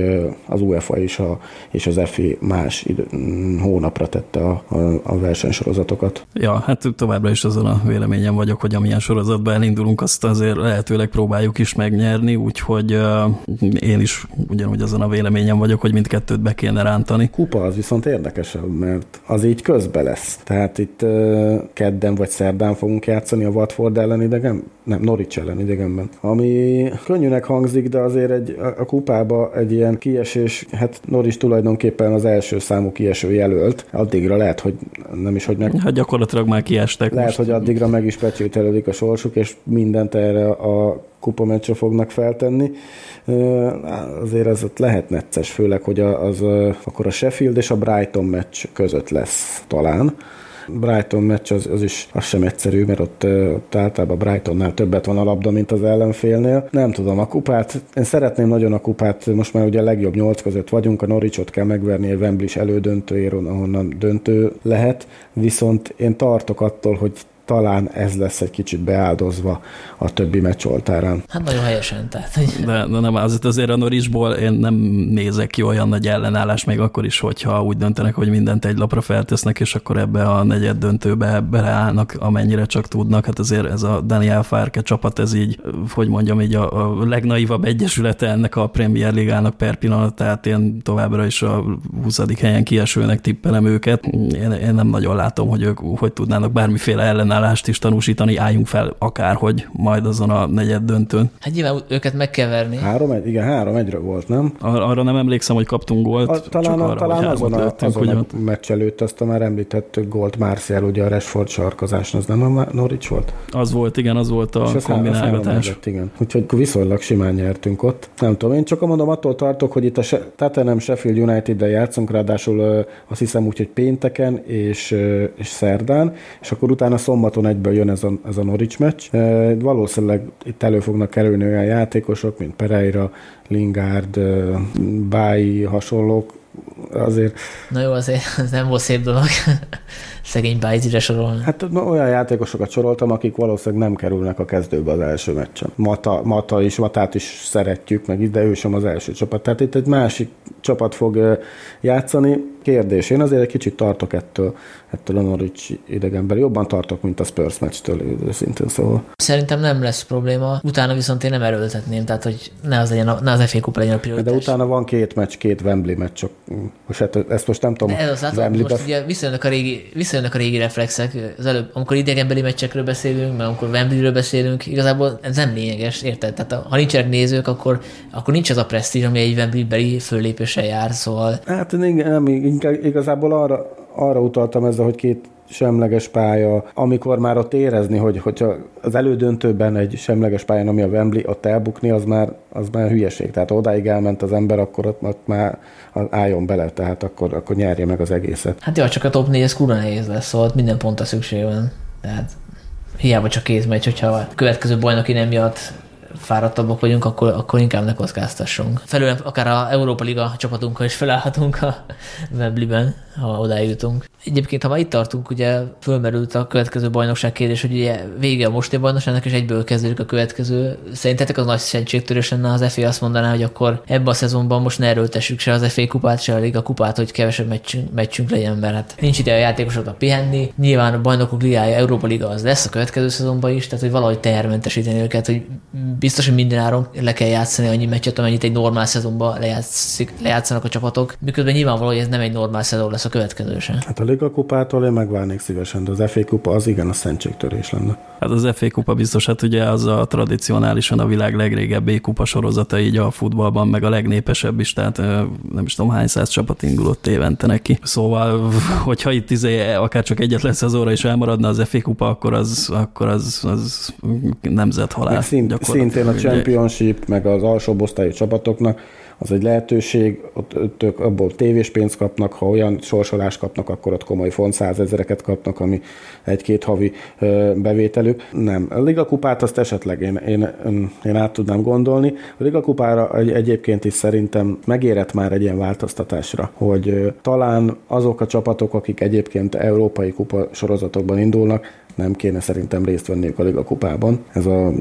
az UEFA és, a, és az FI más idő, mm, hónapra tette a, a, a versenysorozatokat. Ja, hát továbbra is azon a véleményem vagyok, hogy amilyen sorozatban elindulunk, azt azért lehetőleg próbáljuk is megnyerni, úgyhogy uh, én is ugyanúgy azon a véleményem vagyok, hogy mindkettőt be kéne rántani. Kupa az viszont érdekesebb, mert az így közbe lesz. Tehát itt uh, kedden vagy szerdán fogunk játszani a Watford ellen idegen, nem, Norwich ellen idegenben. Ami könnyűnek hangzik, de azért egy, a, kupába egy ilyen kiesés, hát Norwich tulajdonképpen az első számú kieső jelölt, addigra lehet, hogy nem is, hogy meg... Hát gyakorlatilag már kiestek Lehet, most. hogy addigra meg is pecsételődik a sorsuk, és mindent erre a kupa meccsre fognak feltenni. Azért ez ott lehet necces, főleg, hogy az, akkor a Sheffield és a Brighton meccs között lesz talán Brighton meccs az, az is az sem egyszerű, mert ott, ott általában Brightonnál többet van a labda, mint az ellenfélnél. Nem tudom, a kupát, én szeretném nagyon a kupát, most már ugye a legjobb nyolc között vagyunk, a Norwichot kell megverni egy Wembley elődöntőjéről, ahonnan döntő lehet, viszont én tartok attól, hogy talán ez lesz egy kicsit beáldozva a többi meccs oltárán. Hát nagyon helyesen. Tehát. De, de nem, azért azért a Norisból én nem nézek ki olyan nagy ellenállás, még akkor is, hogyha úgy döntenek, hogy mindent egy lapra feltesznek, és akkor ebbe a negyed döntőbe beleállnak, amennyire csak tudnak. Hát azért ez a Daniel Farke csapat, ez így, hogy mondjam, így a, a legnaivabb egyesülete ennek a Premier Ligának per pillanat, tehát én továbbra is a 20. helyen kiesőnek tippelem őket. Én, én nem nagyon látom, hogy ők hogy tudnának bármiféle ellen ellenállást is tanúsítani, álljunk fel akárhogy majd azon a negyed döntőn. Hát nyilván őket meg kell verni. Három, egy, igen, három egyre volt, nem? Ar- arra nem emlékszem, hogy kaptunk gólt. A, talán csak arra, talán azon, a, azon a meccs előtt azt a már említett gólt Marcial, ugye a Rashford sarkazás, az nem a Norwich volt? Az volt, igen, az volt a kombinálgatás. Lett, igen. Úgyhogy viszonylag simán nyertünk ott. Nem tudom, én csak mondom, attól tartok, hogy itt a Tottenham Sheffield United-del játszunk, ráadásul azt hiszem úgy, hogy pénteken és, és szerdán, és akkor utána szombat szombaton egyből jön ez a, ez a Norwich meccs. Valószínűleg itt elő fognak kerülni olyan játékosok, mint Pereira, Lingard, Báji, hasonlók, azért... Na jó, azért ez nem volt szép dolog. szegény Bájzire sorolni. Hát olyan játékosokat soroltam, akik valószínűleg nem kerülnek a kezdőbe az első meccsen. Mata, Mata is, Matát is szeretjük, meg de ő sem az első csapat. Tehát itt egy másik csapat fog játszani. Kérdés, én azért egy kicsit tartok ettől, ettől a Norwich idegenbeli. Jobban tartok, mint a Spurs meccstől őszintén szóval. Szerintem nem lesz probléma. Utána viszont én nem erőltetném, tehát hogy ne az, legyen a, ne az FA Kupa legyen a prioritás. De utána van két meccs, két Wembley meccs, csak most hát ezt most nem tudom. De ez az, Wembley most ugye visszajönnek a régi, visszajönnek a régi reflexek. Az előbb, amikor idegenbeli meccsekről beszélünk, meg amikor Wembleyről beszélünk, igazából ez nem lényeges, érted? Tehát ha nincsenek nézők, akkor, akkor nincs az a presztízs, ami egy Wembley-beli föllépéssel jár, szóval... Hát nem, igazából arra, arra utaltam ezzel, hogy két semleges pálya, amikor már ott érezni, hogy hogyha az elődöntőben egy semleges pályán, ami a Wembley, ott elbukni, az már, az már hülyeség. Tehát odáig elment az ember, akkor ott, ott már álljon bele, tehát akkor, akkor nyerje meg az egészet. Hát jó, csak a top 4 ez kurva nehéz lesz, szóval minden pont a szükség van. Tehát hiába csak kézmegy, hogyha a következő bajnoki nem miatt fáradtabbak vagyunk, akkor, akkor inkább ne kockáztassunk. Felül akár a Európa Liga csapatunkkal is felállhatunk a Wembley-ben, ha odáig. Egyébként, ha már itt tartunk, ugye fölmerült a következő bajnokság kérdés, hogy ugye vége a mostani bajnokságnak, és egyből kezdődik a következő. Szerintetek az nagy szentségtörés lenne, az FA azt mondaná, hogy akkor ebben a szezonban most ne erőltessük se az FA kupát, se a Liga kupát, hogy kevesebb meccsünk, meccsünk legyen, mert hát nincs ide a játékosoknak pihenni. Nyilván a bajnokok ligája, Európa Liga az lesz a következő szezonban is, tehát hogy valahogy tehermentesíteni őket, hogy biztos, hogy minden áron le kell játszani annyi meccset, amennyit egy normál szezonban lejátszik, lejátszanak a csapatok. Miközben nyilvánvaló, hogy ez nem egy normál szezon lesz a következő sem. Hát a Liga kupától én megválnék szívesen, de az FA kupa az igen a szentségtörés lenne. Hát az FA kupa biztos, hát ugye az a tradicionálisan a világ legrégebbi kupa sorozata így a futballban, meg a legnépesebb is, tehát nem is tudom hány száz csapat indulott évente neki. Szóval, hogyha itt izé, akár csak egyetlen szezonra is elmaradna az FA kupa, akkor az, akkor az, az nemzethalál. Szint, szintén a Championship, meg az alsóbb osztályú csapatoknak az egy lehetőség, ott, ők abból tévés pénzt kapnak, ha olyan sorsolást kapnak, akkor ott komoly font százezereket kapnak, ami egy-két havi bevételük. Nem. A Liga kupát azt esetleg én, én, én át tudnám gondolni. A Liga kupára egyébként is szerintem megérett már egy ilyen változtatásra, hogy talán azok a csapatok, akik egyébként európai kupa sorozatokban indulnak, nem kéne szerintem részt venniük a Liga kupában. Ez a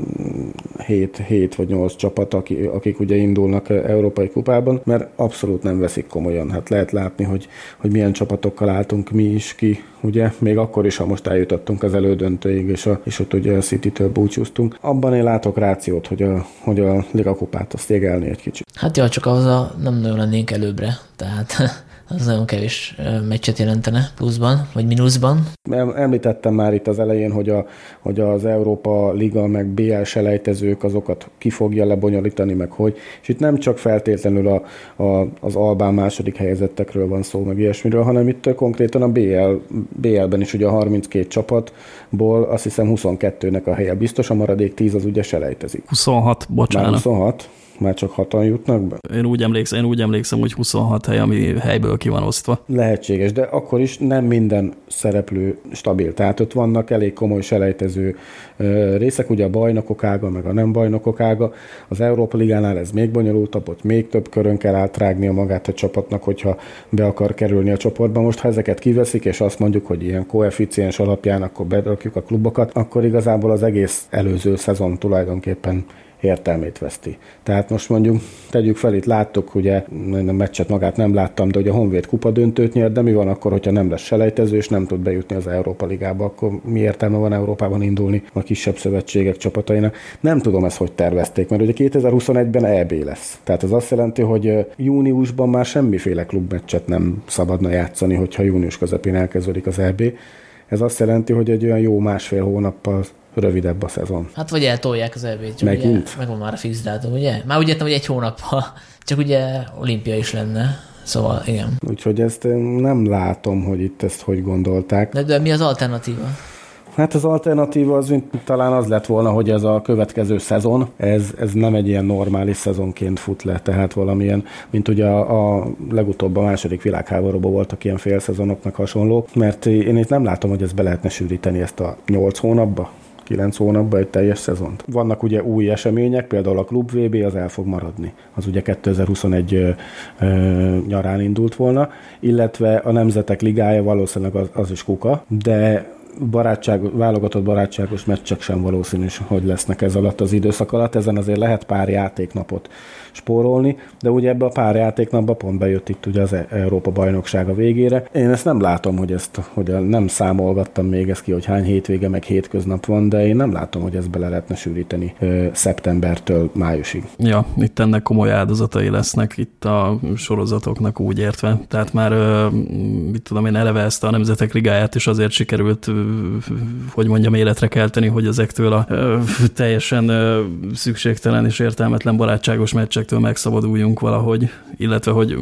7, 7 vagy 8 csapat, akik, ugye indulnak Európai kupában, mert abszolút nem veszik komolyan. Hát lehet látni, hogy, hogy milyen csapatokkal álltunk mi is ki, ugye, még akkor is, ha most eljutottunk az elődöntőig, és, a, és ott ugye a City-től búcsúztunk. Abban én látok rációt, hogy a, hogy a Liga kupát azt jégelni egy kicsit. Hát ja, csak az a nem nagyon lennénk előbbre, tehát az nagyon kevés meccset jelentene pluszban, vagy mínuszban. Említettem már itt az elején, hogy, a, hogy az Európa Liga meg BL selejtezők azokat ki fogja lebonyolítani, meg hogy. És itt nem csak feltétlenül a, a, az Albán második helyezettekről van szó, meg ilyesmiről, hanem itt konkrétan a BL, BL-ben is ugye a 32 csapatból azt hiszem 22-nek a helye biztos, a maradék 10 az ugye selejtezik. 26, bocsánat. Már 26? Már csak hatan jutnak be? Én úgy emlékszem, én úgy emlékszem hogy 26 hely, ami helyből ki van osztva. Lehetséges, de akkor is nem minden szereplő stabil. Tehát ott vannak elég komoly selejtező részek, ugye a bajnokok ága, meg a nem bajnokok ága. Az Európa Ligánál ez még bonyolultabb, ott még több körön kell átrágnia magát a csapatnak, hogyha be akar kerülni a csoportba. Most, ha ezeket kiveszik, és azt mondjuk, hogy ilyen koeficiens alapján akkor berakjuk a klubokat, akkor igazából az egész előző szezon tulajdonképpen értelmét veszti. Tehát most mondjuk tegyük fel, itt láttuk, ugye a meccset magát nem láttam, de hogy a Honvéd kupa döntőt nyert, de mi van akkor, hogyha nem lesz selejtező, és nem tud bejutni az Európa Ligába, akkor mi értelme van Európában indulni a kisebb szövetségek csapatainak? Nem tudom ezt, hogy tervezték, mert ugye 2021-ben EB lesz. Tehát az azt jelenti, hogy júniusban már semmiféle klubmeccset nem szabadna játszani, hogyha június közepén elkezdődik az EB. Ez azt jelenti, hogy egy olyan jó másfél hónappal rövidebb a szezon. Hát vagy eltolják az elvét. Megint? Ugye, megvan már a fix dátum, ugye? Már úgy értem, hogy egy hónap, ha csak ugye olimpia is lenne. Szóval igen. Úgyhogy ezt nem látom, hogy itt ezt hogy gondolták. De, de mi az alternatíva? Hát az alternatíva az mint talán az lett volna, hogy ez a következő szezon, ez, ez nem egy ilyen normális szezonként fut le, tehát valamilyen, mint ugye a, a legutóbb a második világháborúban voltak ilyen félszezonoknak hasonló, mert én itt nem látom, hogy ezt be lehetne sűríteni ezt a nyolc hónapba, kilenc hónapban egy teljes szezont. Vannak ugye új események, például a Klub VB az el fog maradni. Az ugye 2021 ö, ö, nyarán indult volna, illetve a Nemzetek Ligája valószínűleg az, az is kuka, de barátság, válogatott barátságos meccsek sem valószínű, hogy lesznek ez alatt az időszak alatt. Ezen azért lehet pár játéknapot spórolni, de ugye ebbe a pár játéknapba pont bejött itt ugye az Európa bajnoksága végére. Én ezt nem látom, hogy ezt, hogy nem számolgattam még ezt ki, hogy hány hétvége meg hétköznap van, de én nem látom, hogy ezt bele lehetne sűríteni ö, szeptembertől májusig. Ja, itt ennek komoly áldozatai lesznek itt a sorozatoknak úgy értve. Tehát már, ö, mit tudom én, eleve ezt a Nemzetek Ligáját is azért sikerült, hogy mondjam, életre kelteni, hogy ezektől a teljesen szükségtelen és értelmetlen barátságos meccsek érzésektől megszabaduljunk valahogy, illetve hogy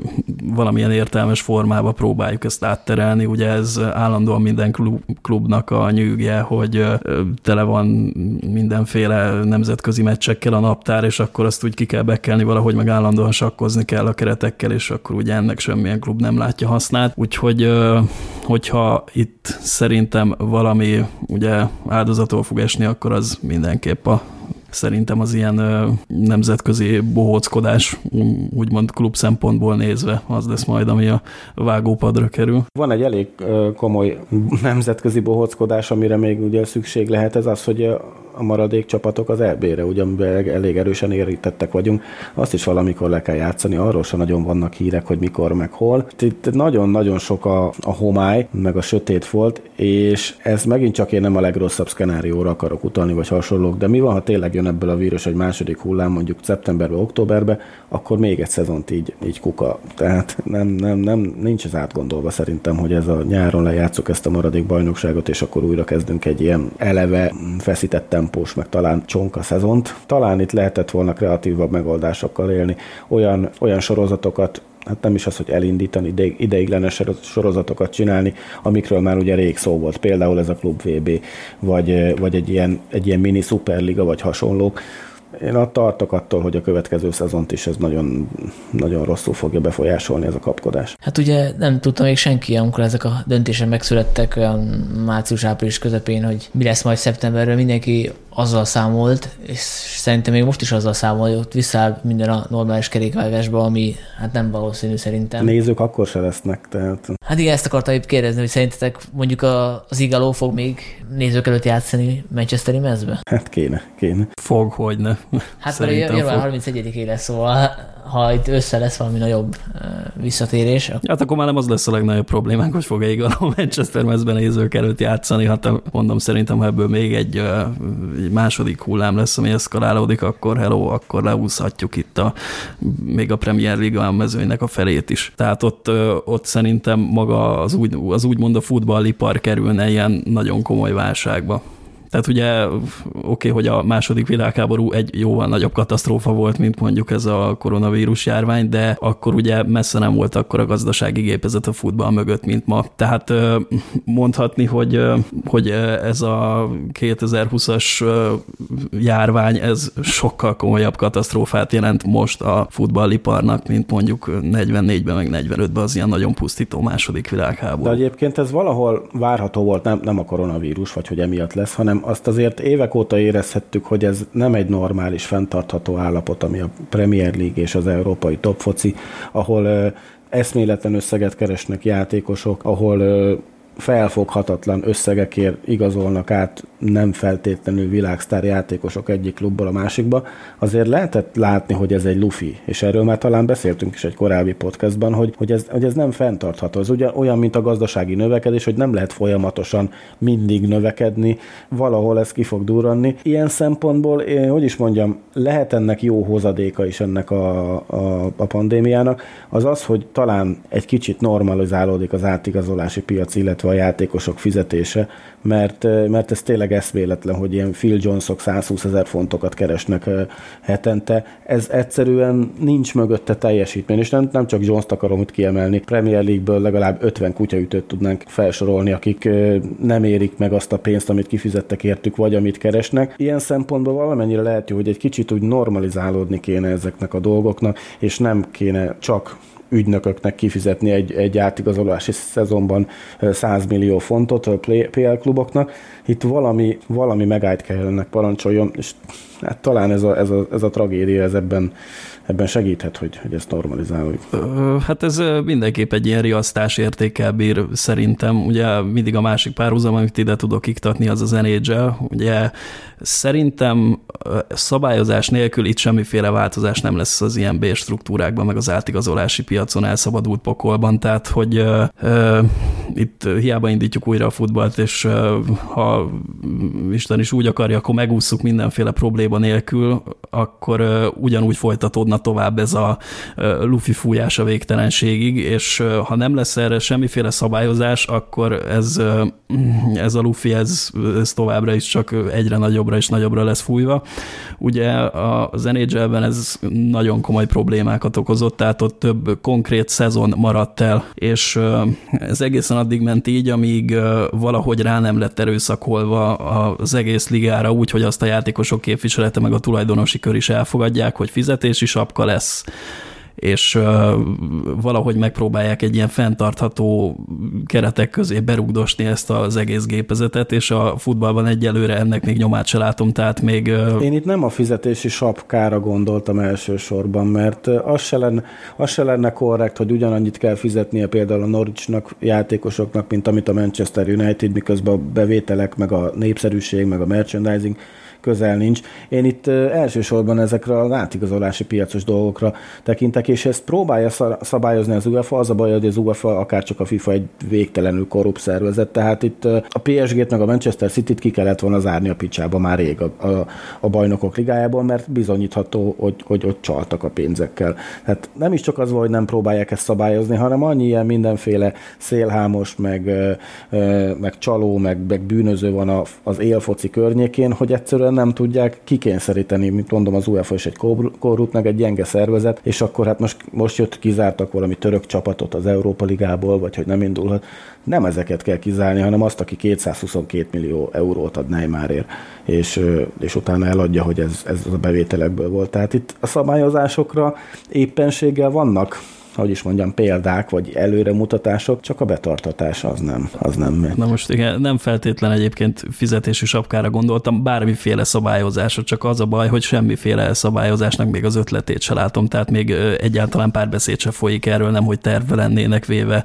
valamilyen értelmes formába próbáljuk ezt átterelni. Ugye ez állandóan minden klub, klubnak a nyűgje, hogy tele van mindenféle nemzetközi meccsekkel a naptár, és akkor azt úgy ki kell bekelni valahogy, meg állandóan sakkozni kell a keretekkel, és akkor ugye ennek semmilyen klub nem látja hasznát. Úgyhogy hogyha itt szerintem valami ugye áldozatól fog esni, akkor az mindenképp a szerintem az ilyen nemzetközi bohóckodás, úgymond klub szempontból nézve, az lesz majd, ami a vágópadra kerül. Van egy elég komoly nemzetközi bohóckodás, amire még ugye szükség lehet, ez az, hogy a maradék csapatok az EB-re, ugye elég erősen érítettek vagyunk, azt is valamikor le kell játszani, arról sem nagyon vannak hírek, hogy mikor, meg hol. Itt nagyon-nagyon sok a, a homály, meg a sötét volt, és ez megint csak én nem a legrosszabb szkenárióra akarok utalni, vagy hasonlók, de mi van, ha tényleg jön ebből a vírus egy második hullám, mondjuk szeptemberbe, októberbe, akkor még egy szezont így, így kuka. Tehát nem, nem, nem, nincs ez átgondolva szerintem, hogy ez a nyáron lejátszuk ezt a maradék bajnokságot, és akkor újra kezdünk egy ilyen eleve feszített tempós, meg talán csonka szezont. Talán itt lehetett volna kreatívabb megoldásokkal élni, olyan, olyan sorozatokat hát nem is az, hogy elindítani, ideig, ideiglenes sorozatokat csinálni, amikről már ugye rég szó volt, például ez a Klub VB, vagy, vagy egy, ilyen, egy ilyen mini szuperliga, vagy hasonlók, én a tartok attól, hogy a következő szezont is ez nagyon, nagyon rosszul fogja befolyásolni ez a kapkodás. Hát ugye nem tudta még senki, amikor ezek a döntések megszülettek olyan március-április közepén, hogy mi lesz majd szeptemberről, mindenki azzal számolt, és szerintem még most is azzal számol, hogy ott visszáll minden a normális kerékvágásba, ami hát nem valószínű szerintem. Nézők akkor se lesznek, tehát... Hát igen, ezt akartam épp kérdezni, hogy szerintetek mondjuk a, az Igaló fog még nézők előtt játszani Manchesteri mezbe? Hát kéne, kéne. Fog, hogy ne. Hát mert január 31-é lesz, szóval ha itt össze lesz valami nagyobb visszatérés. Hát akkor már nem az lesz a legnagyobb problémánk, hogy fog egy a Manchester mezben nézők előtt játszani. Hát mondom, szerintem, ha ebből még egy, egy második hullám lesz, ami eszkalálódik, akkor hello, akkor leúszhatjuk itt a, még a Premier League mezőnynek a felét is. Tehát ott, ott szerintem maga az, úgy, az úgymond a futballipar kerülne ilyen nagyon komoly válságba. Tehát ugye oké, okay, hogy a második világháború egy jóval nagyobb katasztrófa volt, mint mondjuk ez a koronavírus járvány, de akkor ugye messze nem volt akkor a gazdasági gépezet a futball mögött, mint ma. Tehát mondhatni, hogy, hogy ez a 2020-as járvány, ez sokkal komolyabb katasztrófát jelent most a futballiparnak, mint mondjuk 44-ben, meg 45-ben az ilyen nagyon pusztító második világháború. De egyébként ez valahol várható volt, nem, nem a koronavírus, vagy hogy emiatt lesz, hanem azt azért évek óta érezhettük, hogy ez nem egy normális, fenntartható állapot, ami a Premier League és az európai topfoci, ahol eszméletlen összeget keresnek játékosok, ahol felfoghatatlan összegekért igazolnak át nem feltétlenül világsztár játékosok egyik klubból a másikba, azért lehetett látni, hogy ez egy lufi, és erről már talán beszéltünk is egy korábbi podcastban, hogy, hogy, ez, hogy ez nem fenntartható. Ez ugye olyan, mint a gazdasági növekedés, hogy nem lehet folyamatosan mindig növekedni, valahol ez ki fog durranni. Ilyen szempontból, én, hogy is mondjam, lehet ennek jó hozadéka is ennek a, a, a pandémiának, az az, hogy talán egy kicsit normalizálódik az átigazolási piac, illetve a játékosok fizetése, mert, mert ez tényleg eszméletlen, hogy ilyen Phil Jonesok 120 ezer fontokat keresnek hetente. Ez egyszerűen nincs mögötte teljesítmény, és nem, nem csak Jones-t akarom itt kiemelni. Premier League-ből legalább 50 kutyaütőt tudnánk felsorolni, akik nem érik meg azt a pénzt, amit kifizettek értük, vagy amit keresnek. Ilyen szempontból valamennyire lehet jó, hogy egy kicsit úgy normalizálódni kéne ezeknek a dolgoknak, és nem kéne csak ügynököknek kifizetni egy, egy átigazolási szezonban 100 millió fontot a PL kluboknak. Itt valami, valami megállt kell ennek parancsoljon, és hát talán ez a, ez a, ez a tragédia ez ebben, ebben segíthet, hogy, hogy ezt normalizáljuk. Hát ez mindenképp egy ilyen riasztás értékel bír szerintem. Ugye mindig a másik párhuzam, amit ide tudok iktatni, az az NHL. Ugye szerintem szabályozás nélkül itt semmiféle változás nem lesz az ilyen B struktúrákban, meg az átigazolási piacon elszabadult pokolban, tehát hogy uh, uh, itt hiába indítjuk újra a futballt, és uh, ha Isten is úgy akarja, akkor megúszuk mindenféle probléma nélkül, akkor uh, ugyanúgy folytatódna tovább ez a lufi fújás a végtelenségig, és ha nem lesz erre semmiféle szabályozás, akkor ez, ez a lufi, ez, ez továbbra is csak egyre nagyobbra és nagyobbra lesz fújva. Ugye az nhl ez nagyon komoly problémákat okozott, tehát ott több konkrét szezon maradt el, és ez egészen addig ment így, amíg valahogy rá nem lett erőszakolva az egész ligára úgy, hogy azt a játékosok képviselete meg a tulajdonosi kör is elfogadják, hogy fizetési sapka lesz, és valahogy megpróbálják egy ilyen fenntartható keretek közé berugdosni ezt az egész gépezetet, és a futballban egyelőre ennek még nyomát se látom, tehát még... Én itt nem a fizetési sapkára gondoltam elsősorban, mert az se, lenne, az se lenne korrekt, hogy ugyanannyit kell fizetnie például a Norwichnak játékosoknak, mint amit a Manchester United, miközben a bevételek, meg a népszerűség, meg a merchandising közel nincs. Én itt elsősorban ezekre az átigazolási piacos dolgokra tekintek, és ezt próbálja szabályozni az UEFA, az a baj, hogy az UEFA akár csak a FIFA egy végtelenül korrupt szervezet, tehát itt a PSG-t meg a Manchester City-t ki kellett volna zárni a picsába már rég a, a, a bajnokok ligájában, mert bizonyítható, hogy, hogy ott csaltak a pénzekkel. Tehát nem is csak az volt, hogy nem próbálják ezt szabályozni, hanem annyi ilyen mindenféle szélhámos, meg, meg csaló, meg, meg bűnöző van az élfoci környékén, hogy egyszerűen nem tudják kikényszeríteni, mint mondom, az UEFA is egy korrupt, meg egy gyenge szervezet, és akkor hát most, most jött, kizártak valami török csapatot az Európa Ligából, vagy hogy nem indulhat. Nem ezeket kell kizárni, hanem azt, aki 222 millió eurót ad Neymarért, és, és utána eladja, hogy ez, ez a bevételekből volt. Tehát itt a szabályozásokra éppenséggel vannak hogy is mondjam, példák vagy előremutatások, csak a betartatás az nem. Az nem Na most igen, nem feltétlen egyébként fizetési sapkára gondoltam, bármiféle szabályozásra, csak az a baj, hogy semmiféle szabályozásnak még az ötletét se látom, tehát még egyáltalán párbeszéd se folyik erről, nem hogy terve lennének véve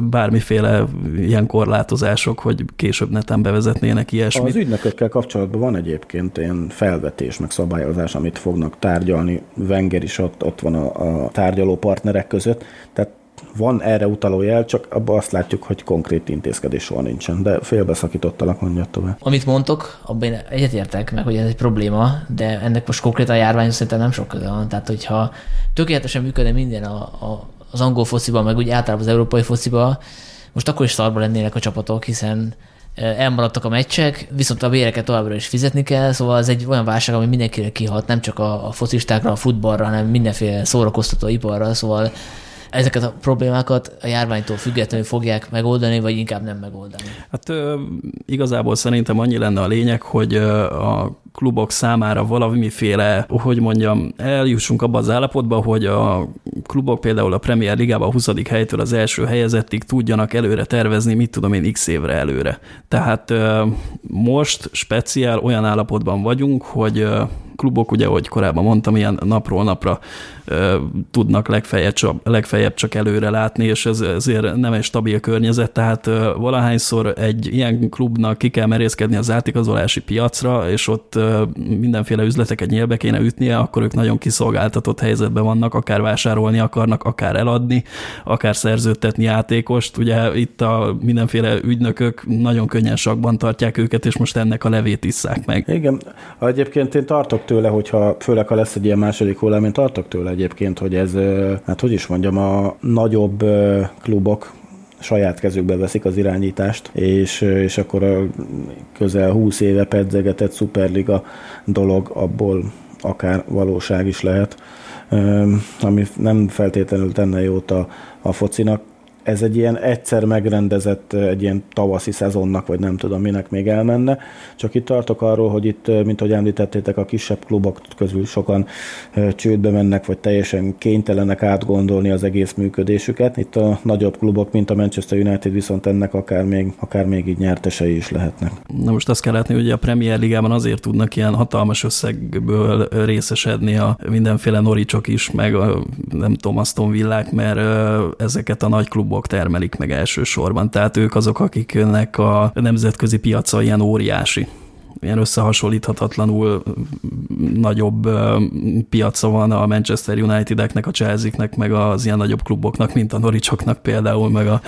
bármiféle ilyen korlátozások, hogy később neten bevezetnének ilyesmit. Az ügynökökkel kapcsolatban van egyébként ilyen felvetés, meg szabályozás, amit fognak tárgyalni. Wenger is ott, ott van a, a tárgyaló partnerek között, tehát van erre utaló jel, csak abban azt látjuk, hogy konkrét intézkedés soha nincsen. De félbeszakítottalak, mondja tovább. Amit mondtok, abban egyetértek meg, hogy ez egy probléma, de ennek most konkrétan a járvány szerintem nem sok köze van. Tehát, hogyha tökéletesen működne minden a, a, az angol fociban, meg úgy általában az európai fociban, most akkor is szarba lennének a csapatok, hiszen elmaradtak a meccsek, viszont a béreket továbbra is fizetni kell, szóval ez egy olyan válság, ami mindenkire kihat, nem csak a, a focistákra, a futballra, hanem mindenféle szórakoztató iparra, szóval ezeket a problémákat a járványtól függetlenül fogják megoldani, vagy inkább nem megoldani? Hát igazából szerintem annyi lenne a lényeg, hogy a klubok számára valamiféle, hogy mondjam, eljussunk abba az állapotba, hogy a klubok például a Premier Ligában a 20. helytől az első helyezettig tudjanak előre tervezni, mit tudom én, x évre előre. Tehát most speciál olyan állapotban vagyunk, hogy klubok, ugye, ahogy korábban mondtam, ilyen napról napra tudnak legfeljebb csak, legfeljebb csak előre látni, és ez ezért nem egy stabil környezet, tehát valahányszor egy ilyen klubnak ki kell merészkedni az átigazolási piacra, és ott mindenféle üzleteket nyílbe kéne ütnie, akkor ők nagyon kiszolgáltatott helyzetben vannak, akár vásárolni akarnak, akár eladni, akár szerződtetni játékost. Ugye itt a mindenféle ügynökök nagyon könnyen sakban tartják őket, és most ennek a levét isszák meg. Igen, egyébként én tartok tőle, hogyha főleg ha lesz egy ilyen második hullám, én tartok tőle egyébként, hogy ez, hát hogy is mondjam, a nagyobb klubok saját kezükbe veszik az irányítást, és, és akkor a közel 20 éve pedzegetett Superliga dolog abból akár valóság is lehet, ami nem feltétlenül tenne jót a, a focinak. Ez egy ilyen egyszer megrendezett, egy ilyen tavaszi szezonnak, vagy nem tudom minek még elmenne. Csak itt tartok arról, hogy itt, mint ahogy említettétek, a kisebb klubok közül sokan csődbe mennek, vagy teljesen kénytelenek átgondolni az egész működésüket. Itt a nagyobb klubok, mint a Manchester United viszont ennek akár még, akár még így nyertesei is lehetnek. Na most azt kell látni, hogy a Premier Ligában azért tudnak ilyen hatalmas összegből részesedni a mindenféle Noricsok is, meg a, nem tudom, Aston Villák, mert ezeket a nagy klubok termelik meg elsősorban. Tehát ők azok, akiknek a nemzetközi piaca ilyen óriási ilyen összehasonlíthatatlanul nagyobb piaca van a Manchester Unitedeknek, a Chelsea-nek, meg az ilyen nagyobb kluboknak, mint a Noricsoknak például, meg, a,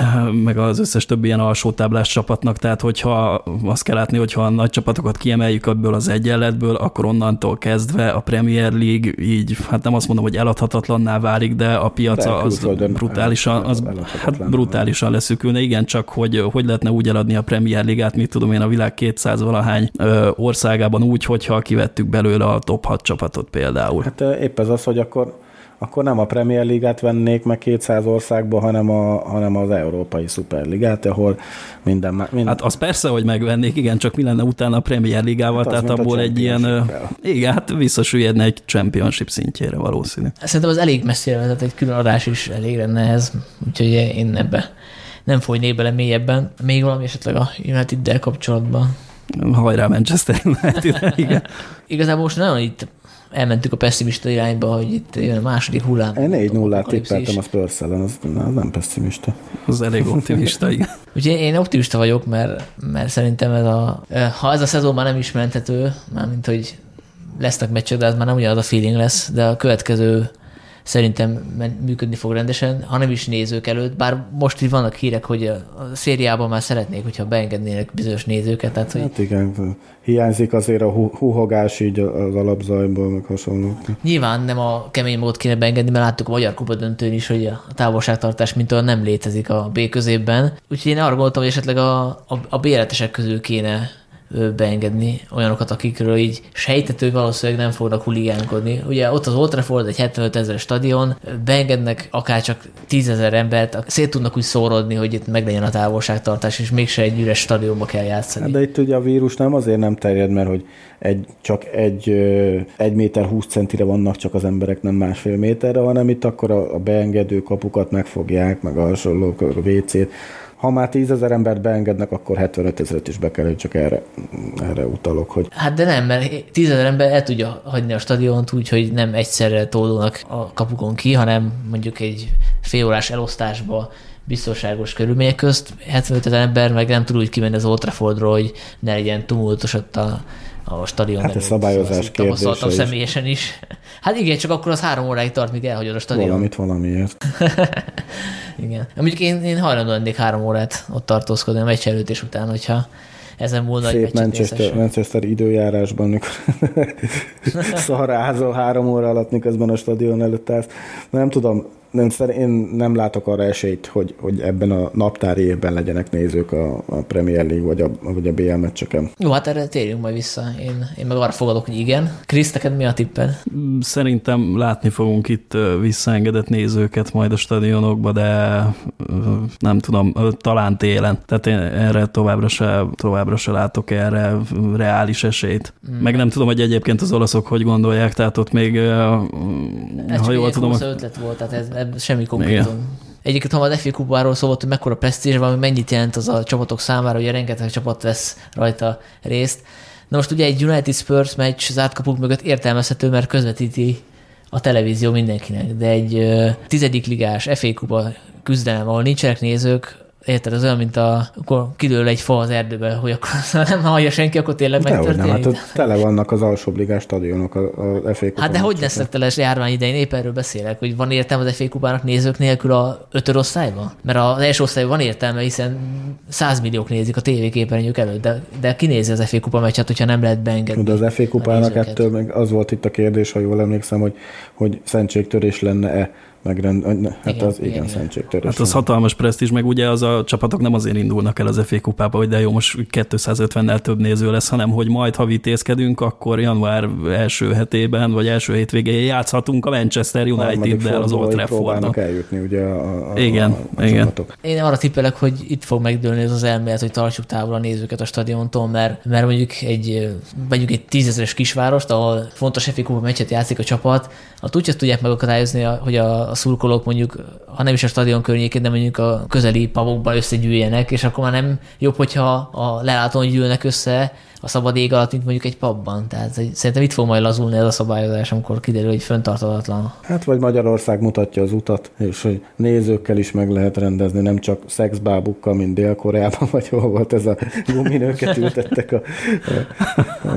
meg az összes többi ilyen alsótáblás csapatnak. Tehát, hogyha azt kell látni, hogyha a nagy csapatokat kiemeljük ebből az egyenletből, akkor onnantól kezdve a Premier League így, hát nem azt mondom, hogy eladhatatlanná válik, de a piaca az brutálisan, az, hát brutálisan leszűkülne. Igen, csak hogy hogy lehetne úgy eladni a Premier Ligát, mit tudom én, a világ 200 valahány országában úgy, hogyha kivettük belőle a top 6 csapatot például. Hát épp ez az, hogy akkor akkor nem a Premier Ligát vennék meg 200 országba, hanem, a, hanem az Európai Szuperligát, ahol minden, minden... Hát az persze, hogy megvennék, igen, csak mi lenne utána a Premier Ligával, hát tehát abból egy ilyen, igen, hát visszasüllyedne egy championship szintjére valószínű. Szerintem az elég messzire vezet, egy külön adás is elég lenne ez, úgyhogy én ebbe nem folynék bele mélyebben. Még valami esetleg a United-del kapcsolatban? Hajrá Manchester United, igen. Igazából most nagyon itt elmentük a pessimista irányba, hogy itt jön a második hullám. Én 4 0 tippeltem a spurs az, az nem pessimista. Az elég optimista, igen. Úgyhogy én optimista vagyok, mert, mert szerintem ez a, ha ez a szezon már nem is menthető, mármint hogy lesznek meccsek, de ez már nem ugyanaz a feeling lesz, de a következő szerintem működni fog rendesen, ha nem is nézők előtt, bár most így vannak hírek, hogy a, szériában már szeretnék, hogyha beengednének bizonyos nézőket. Tehát, hogy... Hát igen, hiányzik azért a húhogás így az alapzajból, meg hasonló. Nyilván nem a kemény mód kéne beengedni, mert láttuk a Magyar Kupa döntőn is, hogy a távolságtartás mint olyan nem létezik a B középben. Úgyhogy én arra gondoltam, hogy esetleg a, a, a béletesek közül kéne beengedni olyanokat, akikről így sejtető valószínűleg nem fognak huligánkodni. Ugye ott az Old Trafford, egy 75 ezer stadion, beengednek akár csak 10 ezer embert, szét tudnak úgy szórodni, hogy itt meglegyen a távolságtartás, és mégse egy üres stadionba kell játszani. Hát de itt ugye a vírus nem azért nem terjed, mert hogy egy, csak egy, egy méter 20 centire vannak csak az emberek, nem másfél méterre, hanem itt akkor a, a beengedő kapukat megfogják, meg a hasonlók, a WC-t, ha már tízezer embert beengednek, akkor 75 ezeret is be kell, csak erre, erre utalok. Hogy... Hát de nem, mert tízezer ember el tudja hagyni a stadiont úgy, hogy nem egyszerre tódulnak a kapukon ki, hanem mondjuk egy félórás elosztásba biztonságos körülmények közt. 75 ezer ember meg nem tud úgy kimenni az Old Traffordról, hogy ne legyen tumultos ott a, a stadion Hát ez szabályozás kérdése is. személyesen is. Hát igen, csak akkor az három óráig tart, míg elhagyod a stadion. Valamit valamiért. igen. Mondjuk én, én hajlandó lennék három órát ott tartózkodni a meccs előtt és után, hogyha ezen múlna Szép Manchester, Manchester időjárásban, mikor szarázol három óra alatt, miközben a stadion előtt állsz. Nem tudom, nem, én nem látok arra esélyt, hogy, hogy ebben a naptári évben legyenek nézők a, a Premier League vagy a, vagy a BL meccseken. Jó, hát erre térjünk majd vissza. Én, én meg arra fogadok, hogy igen. Krisz, neked mi a tipped? Szerintem látni fogunk itt visszaengedett nézőket majd a stadionokba, de nem tudom, talán télen. Tehát én erre továbbra se, továbbra se látok erre reális esélyt. Mm. Meg nem tudom, hogy egyébként az olaszok hogy gondolják, tehát ott még, ez ha jól tudom... Ez ötlet volt, tehát ez, semmi konkrétum. Egyébként, ha a FA kupáról szólt, hogy mekkora presztízs van, mennyit jelent az a csapatok számára, hogy rengeteg csapat vesz rajta részt. Na most ugye egy United Spurs meccs zárt kapuk mögött értelmezhető, mert közvetíti a televízió mindenkinek, de egy tizedik ligás FA kupa küzdelem, ahol nincsenek nézők, Érted, az olyan, mint a, akkor kidől egy fa az erdőbe, hogy akkor nem hallja senki, akkor tényleg megtörténik. Hát ott tele vannak az alsóbb ligás stadionok a, a FA Hát de hogy lesznek tele járvány idején? Épp erről beszélek, hogy van értelme az FA kupának nézők nélkül a ötöd osztályban? Mert az első osztályban van értelme, hiszen 100 milliók nézik a tévéképernyők előtt, de, de ki nézi az FA kupa meccset, hogyha nem lehet beengedni? De az FA kupának ettől meg az volt itt a kérdés, ha jól emlékszem, hogy, hogy szentségtörés lenne-e megrend, hát Igen, az igen, igen, szentségtörés. Hát az hatalmas presztízs, meg ugye az a csapatok nem azért indulnak el az FA kupába, hogy de jó, most 250-nel több néző lesz, hanem hogy majd, ha vitézkedünk, akkor január első hetében, vagy első hétvégén játszhatunk a Manchester United-del az Old Traffordon. eljutni ugye a, a, Igen, a, a igen. csapatok. Én arra tippelek, hogy itt fog megdőlni ez az elmélet, hogy tartsuk távol a nézőket a stadiontól, mert, mert mondjuk egy, mondjuk egy tízezeres kisvárost, ahol fontos FA Kupa meccset játszik a csapat, ott úgy tudják megakadályozni, hogy a, a szurkolók mondjuk, ha nem is a stadion környékén, de mondjuk a közeli pavokban összegyűjjenek, és akkor már nem jobb, hogyha a lelátón gyűlnek össze a szabad ég alatt, mint mondjuk egy pubban. Tehát szerintem itt fog majd lazulni ez a szabályozás, amikor kiderül, hogy föntartatlan. Hát vagy Magyarország mutatja az utat, és hogy nézőkkel is meg lehet rendezni, nem csak szexbábukkal, mint Dél-Koreában, vagy hol volt ez a guminőket ültettek. A,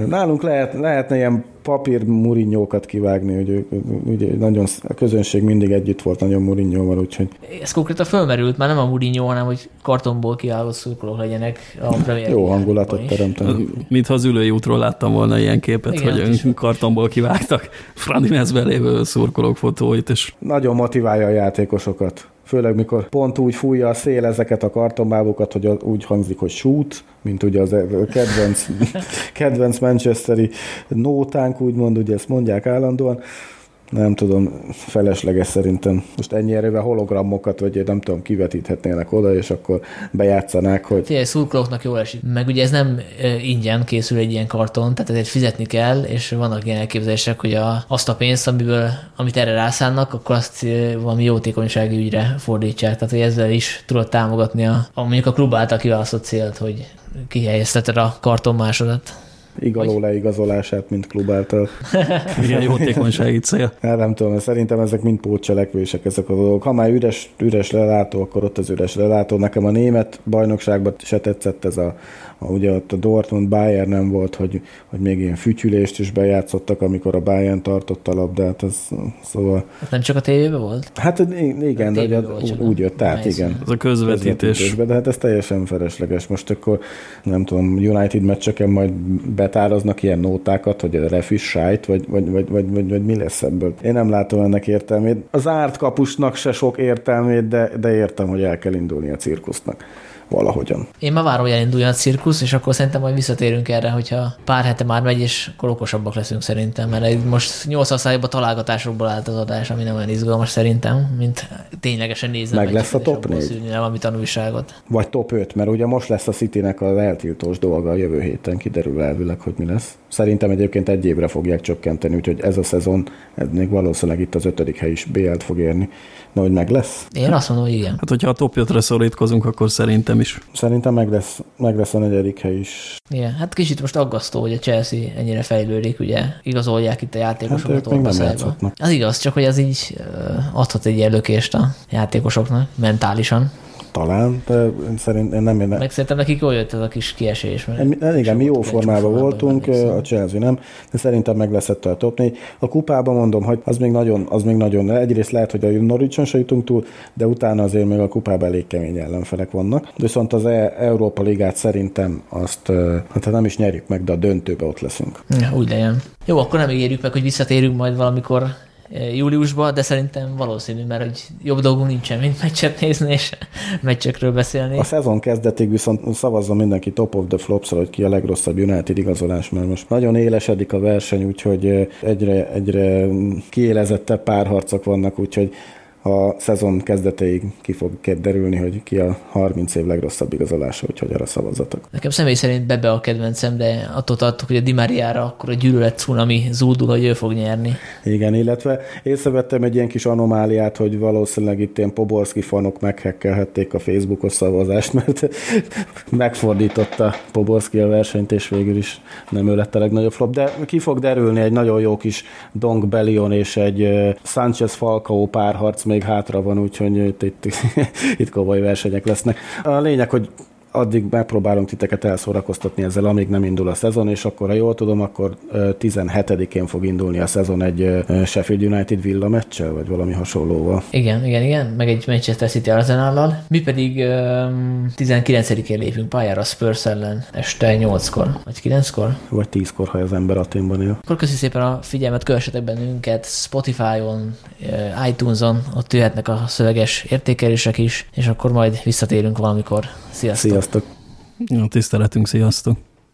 nálunk lehet, lehetne ilyen papír murinyókat kivágni, hogy ők, ugye nagyon, a közönség mindig együtt volt nagyon murinyóval, úgyhogy Ez konkrétan fölmerült, már nem a Mourinho, hanem hogy kartonból kivágott szurkolók legyenek a jó hangulatot teremteni. Mintha az ülői útról láttam volna ilyen képet, Igen, hogy is. kartonból kivágtak Fradi mezben lévő szurkolók fotóit, és Nagyon motiválja a játékosokat. Főleg, mikor pont úgy fújja a szél ezeket a kartonbábukat, hogy úgy hangzik, hogy shoot, mint ugye az kedvenc, kedvenc manchesteri nótánk, úgymond, ugye ezt mondják állandóan. Nem tudom, felesleges szerintem. Most ennyi erővel hologramokat, vagy nem tudom, kivetíthetnének oda, és akkor bejátszanák, hogy Figyelj, szurkolóknak jól esik. Meg ugye ez nem ingyen készül egy ilyen karton, tehát ezért fizetni kell, és vannak ilyen elképzelések, hogy a, azt a pénzt, amiből, amit erre rászánnak, akkor azt valami jótékonysági ügyre fordítsák. Tehát, hogy ezzel is tudod támogatni a, a mondjuk a klub által kiválasztott célt, hogy kihelyezteted a karton másodat. Igaló leigazolását, mint klub által. ilyen jótékonysági cél. Hát nem tudom, szerintem ezek mind pótcselekvések, ezek a dolgok. Ha már üres, üres lelátó, akkor ott az üres lelátó. Nekem a német bajnokságban se tetszett ez a ugye ott a Dortmund Bayern nem volt, hogy, hogy még ilyen fütyülést is bejátszottak, amikor a Bayern tartotta a labdát, ez, szóval, Ez nem csak a tévében volt? hát igen, de volt úgy jött át, igen. Ez a közvetítés. De hát ez teljesen felesleges. Most akkor nem tudom, United meccseken majd betároznak ilyen nótákat, hogy a ref is sájt, vagy, vagy, vagy, vagy, vagy, vagy mi lesz ebből. Én nem látom ennek értelmét. Az árt kapusnak se sok értelmét, de, de értem, hogy el kell indulni a cirkusznak valahogyan. Én már várom, hogy elinduljon a cirkusz, és akkor szerintem majd visszatérünk erre, hogyha pár hete már megy, és akkor okosabbak leszünk szerintem, mert most 80 szájában találgatásokból állt az adás, ami nem olyan izgalmas szerintem, mint ténylegesen nézni. Meg lesz a top abból négy? szűrni valami tanulságot. Vagy top 5, mert ugye most lesz a Citynek az eltiltós dolga a jövő héten, kiderül elvileg, hogy mi lesz. Szerintem egyébként egy évre fogják csökkenteni, úgyhogy ez a szezon, ez még valószínűleg itt az ötödik hely is BL-t fog érni. Hogy meg lesz? Én azt mondom, hogy igen. Hát, hogyha a top 5-re szorítkozunk, akkor szerintem is. Szerintem meg lesz, meg lesz a negyedik hely is. Igen, hát kicsit most aggasztó, hogy a Chelsea ennyire fejlődik, ugye igazolják itt a Hát játékosokat ők még nem Orbaszájba. játszhatnak. Az igaz, csak hogy ez így adhat egy ilyen lökést a játékosoknak mentálisan. Talán, de szerint én nem én Meg szerintem nekik jól jött ez a kis kiesés. Mert Igen, mi jó formában voltunk, a Chelsea nem, de szerintem meg lesz ettől a top 4. A kupában mondom, hogy az még nagyon, az még nagyon, egyrészt lehet, hogy a Norwich-on se jutunk túl, de utána azért még a kupában elég kemény ellenfelek vannak. Viszont az E- Európa Ligát szerintem azt, hát nem is nyerjük meg, de a döntőbe ott leszünk. Ja, úgy legyen. Jó, akkor nem ígérjük meg, hogy visszatérünk majd valamikor júliusban, de szerintem valószínű, mert hogy jobb dolgunk nincsen, mint meccset nézni és meccsekről beszélni. A szezon kezdetig viszont szavazzon mindenki top of the flops hogy ki a legrosszabb United igazolás, mert most nagyon élesedik a verseny, úgyhogy egyre, egyre kiélezettebb párharcok vannak, úgyhogy a szezon kezdetéig ki fog derülni, hogy ki a 30 év legrosszabb igazolása, úgyhogy arra szavazzatok. Nekem személy szerint Bebe a kedvencem, de attól tartok, hogy a Di Mariára akkor a gyűlölet cunami zúdul, hogy ő fog nyerni. Igen, illetve észrevettem egy ilyen kis anomáliát, hogy valószínűleg itt ilyen Poborski fanok meghekkelhették a Facebookos szavazást, mert megfordította Poborski a versenyt, és végül is nem ő lett a legnagyobb flop, de ki fog derülni egy nagyon jó kis Dong Bellion és egy Sanchez Falcao párharc még hátra van, úgyhogy itt, itt, itt komoly versenyek lesznek. A lényeg, hogy addig megpróbálunk titeket elszórakoztatni ezzel, amíg nem indul a szezon, és akkor, ha jól tudom, akkor 17-én fog indulni a szezon egy Sheffield United Villa meccsel, vagy valami hasonlóval. Igen, igen, igen, meg egy Manchester City Arsenal-lal. Mi pedig um, 19-én lépünk pályára Spurs ellen este 8-kor, vagy 9-kor. Vagy 10-kor, ha az ember Aténban él. Akkor köszi szépen a figyelmet, kövessetek bennünket Spotify-on, iTunes-on, ott jöhetnek a szöveges értékelések is, és akkor majd visszatérünk valamikor. Sziasztok! Sziasztok! Jó, tiszteletünk, sziasztok!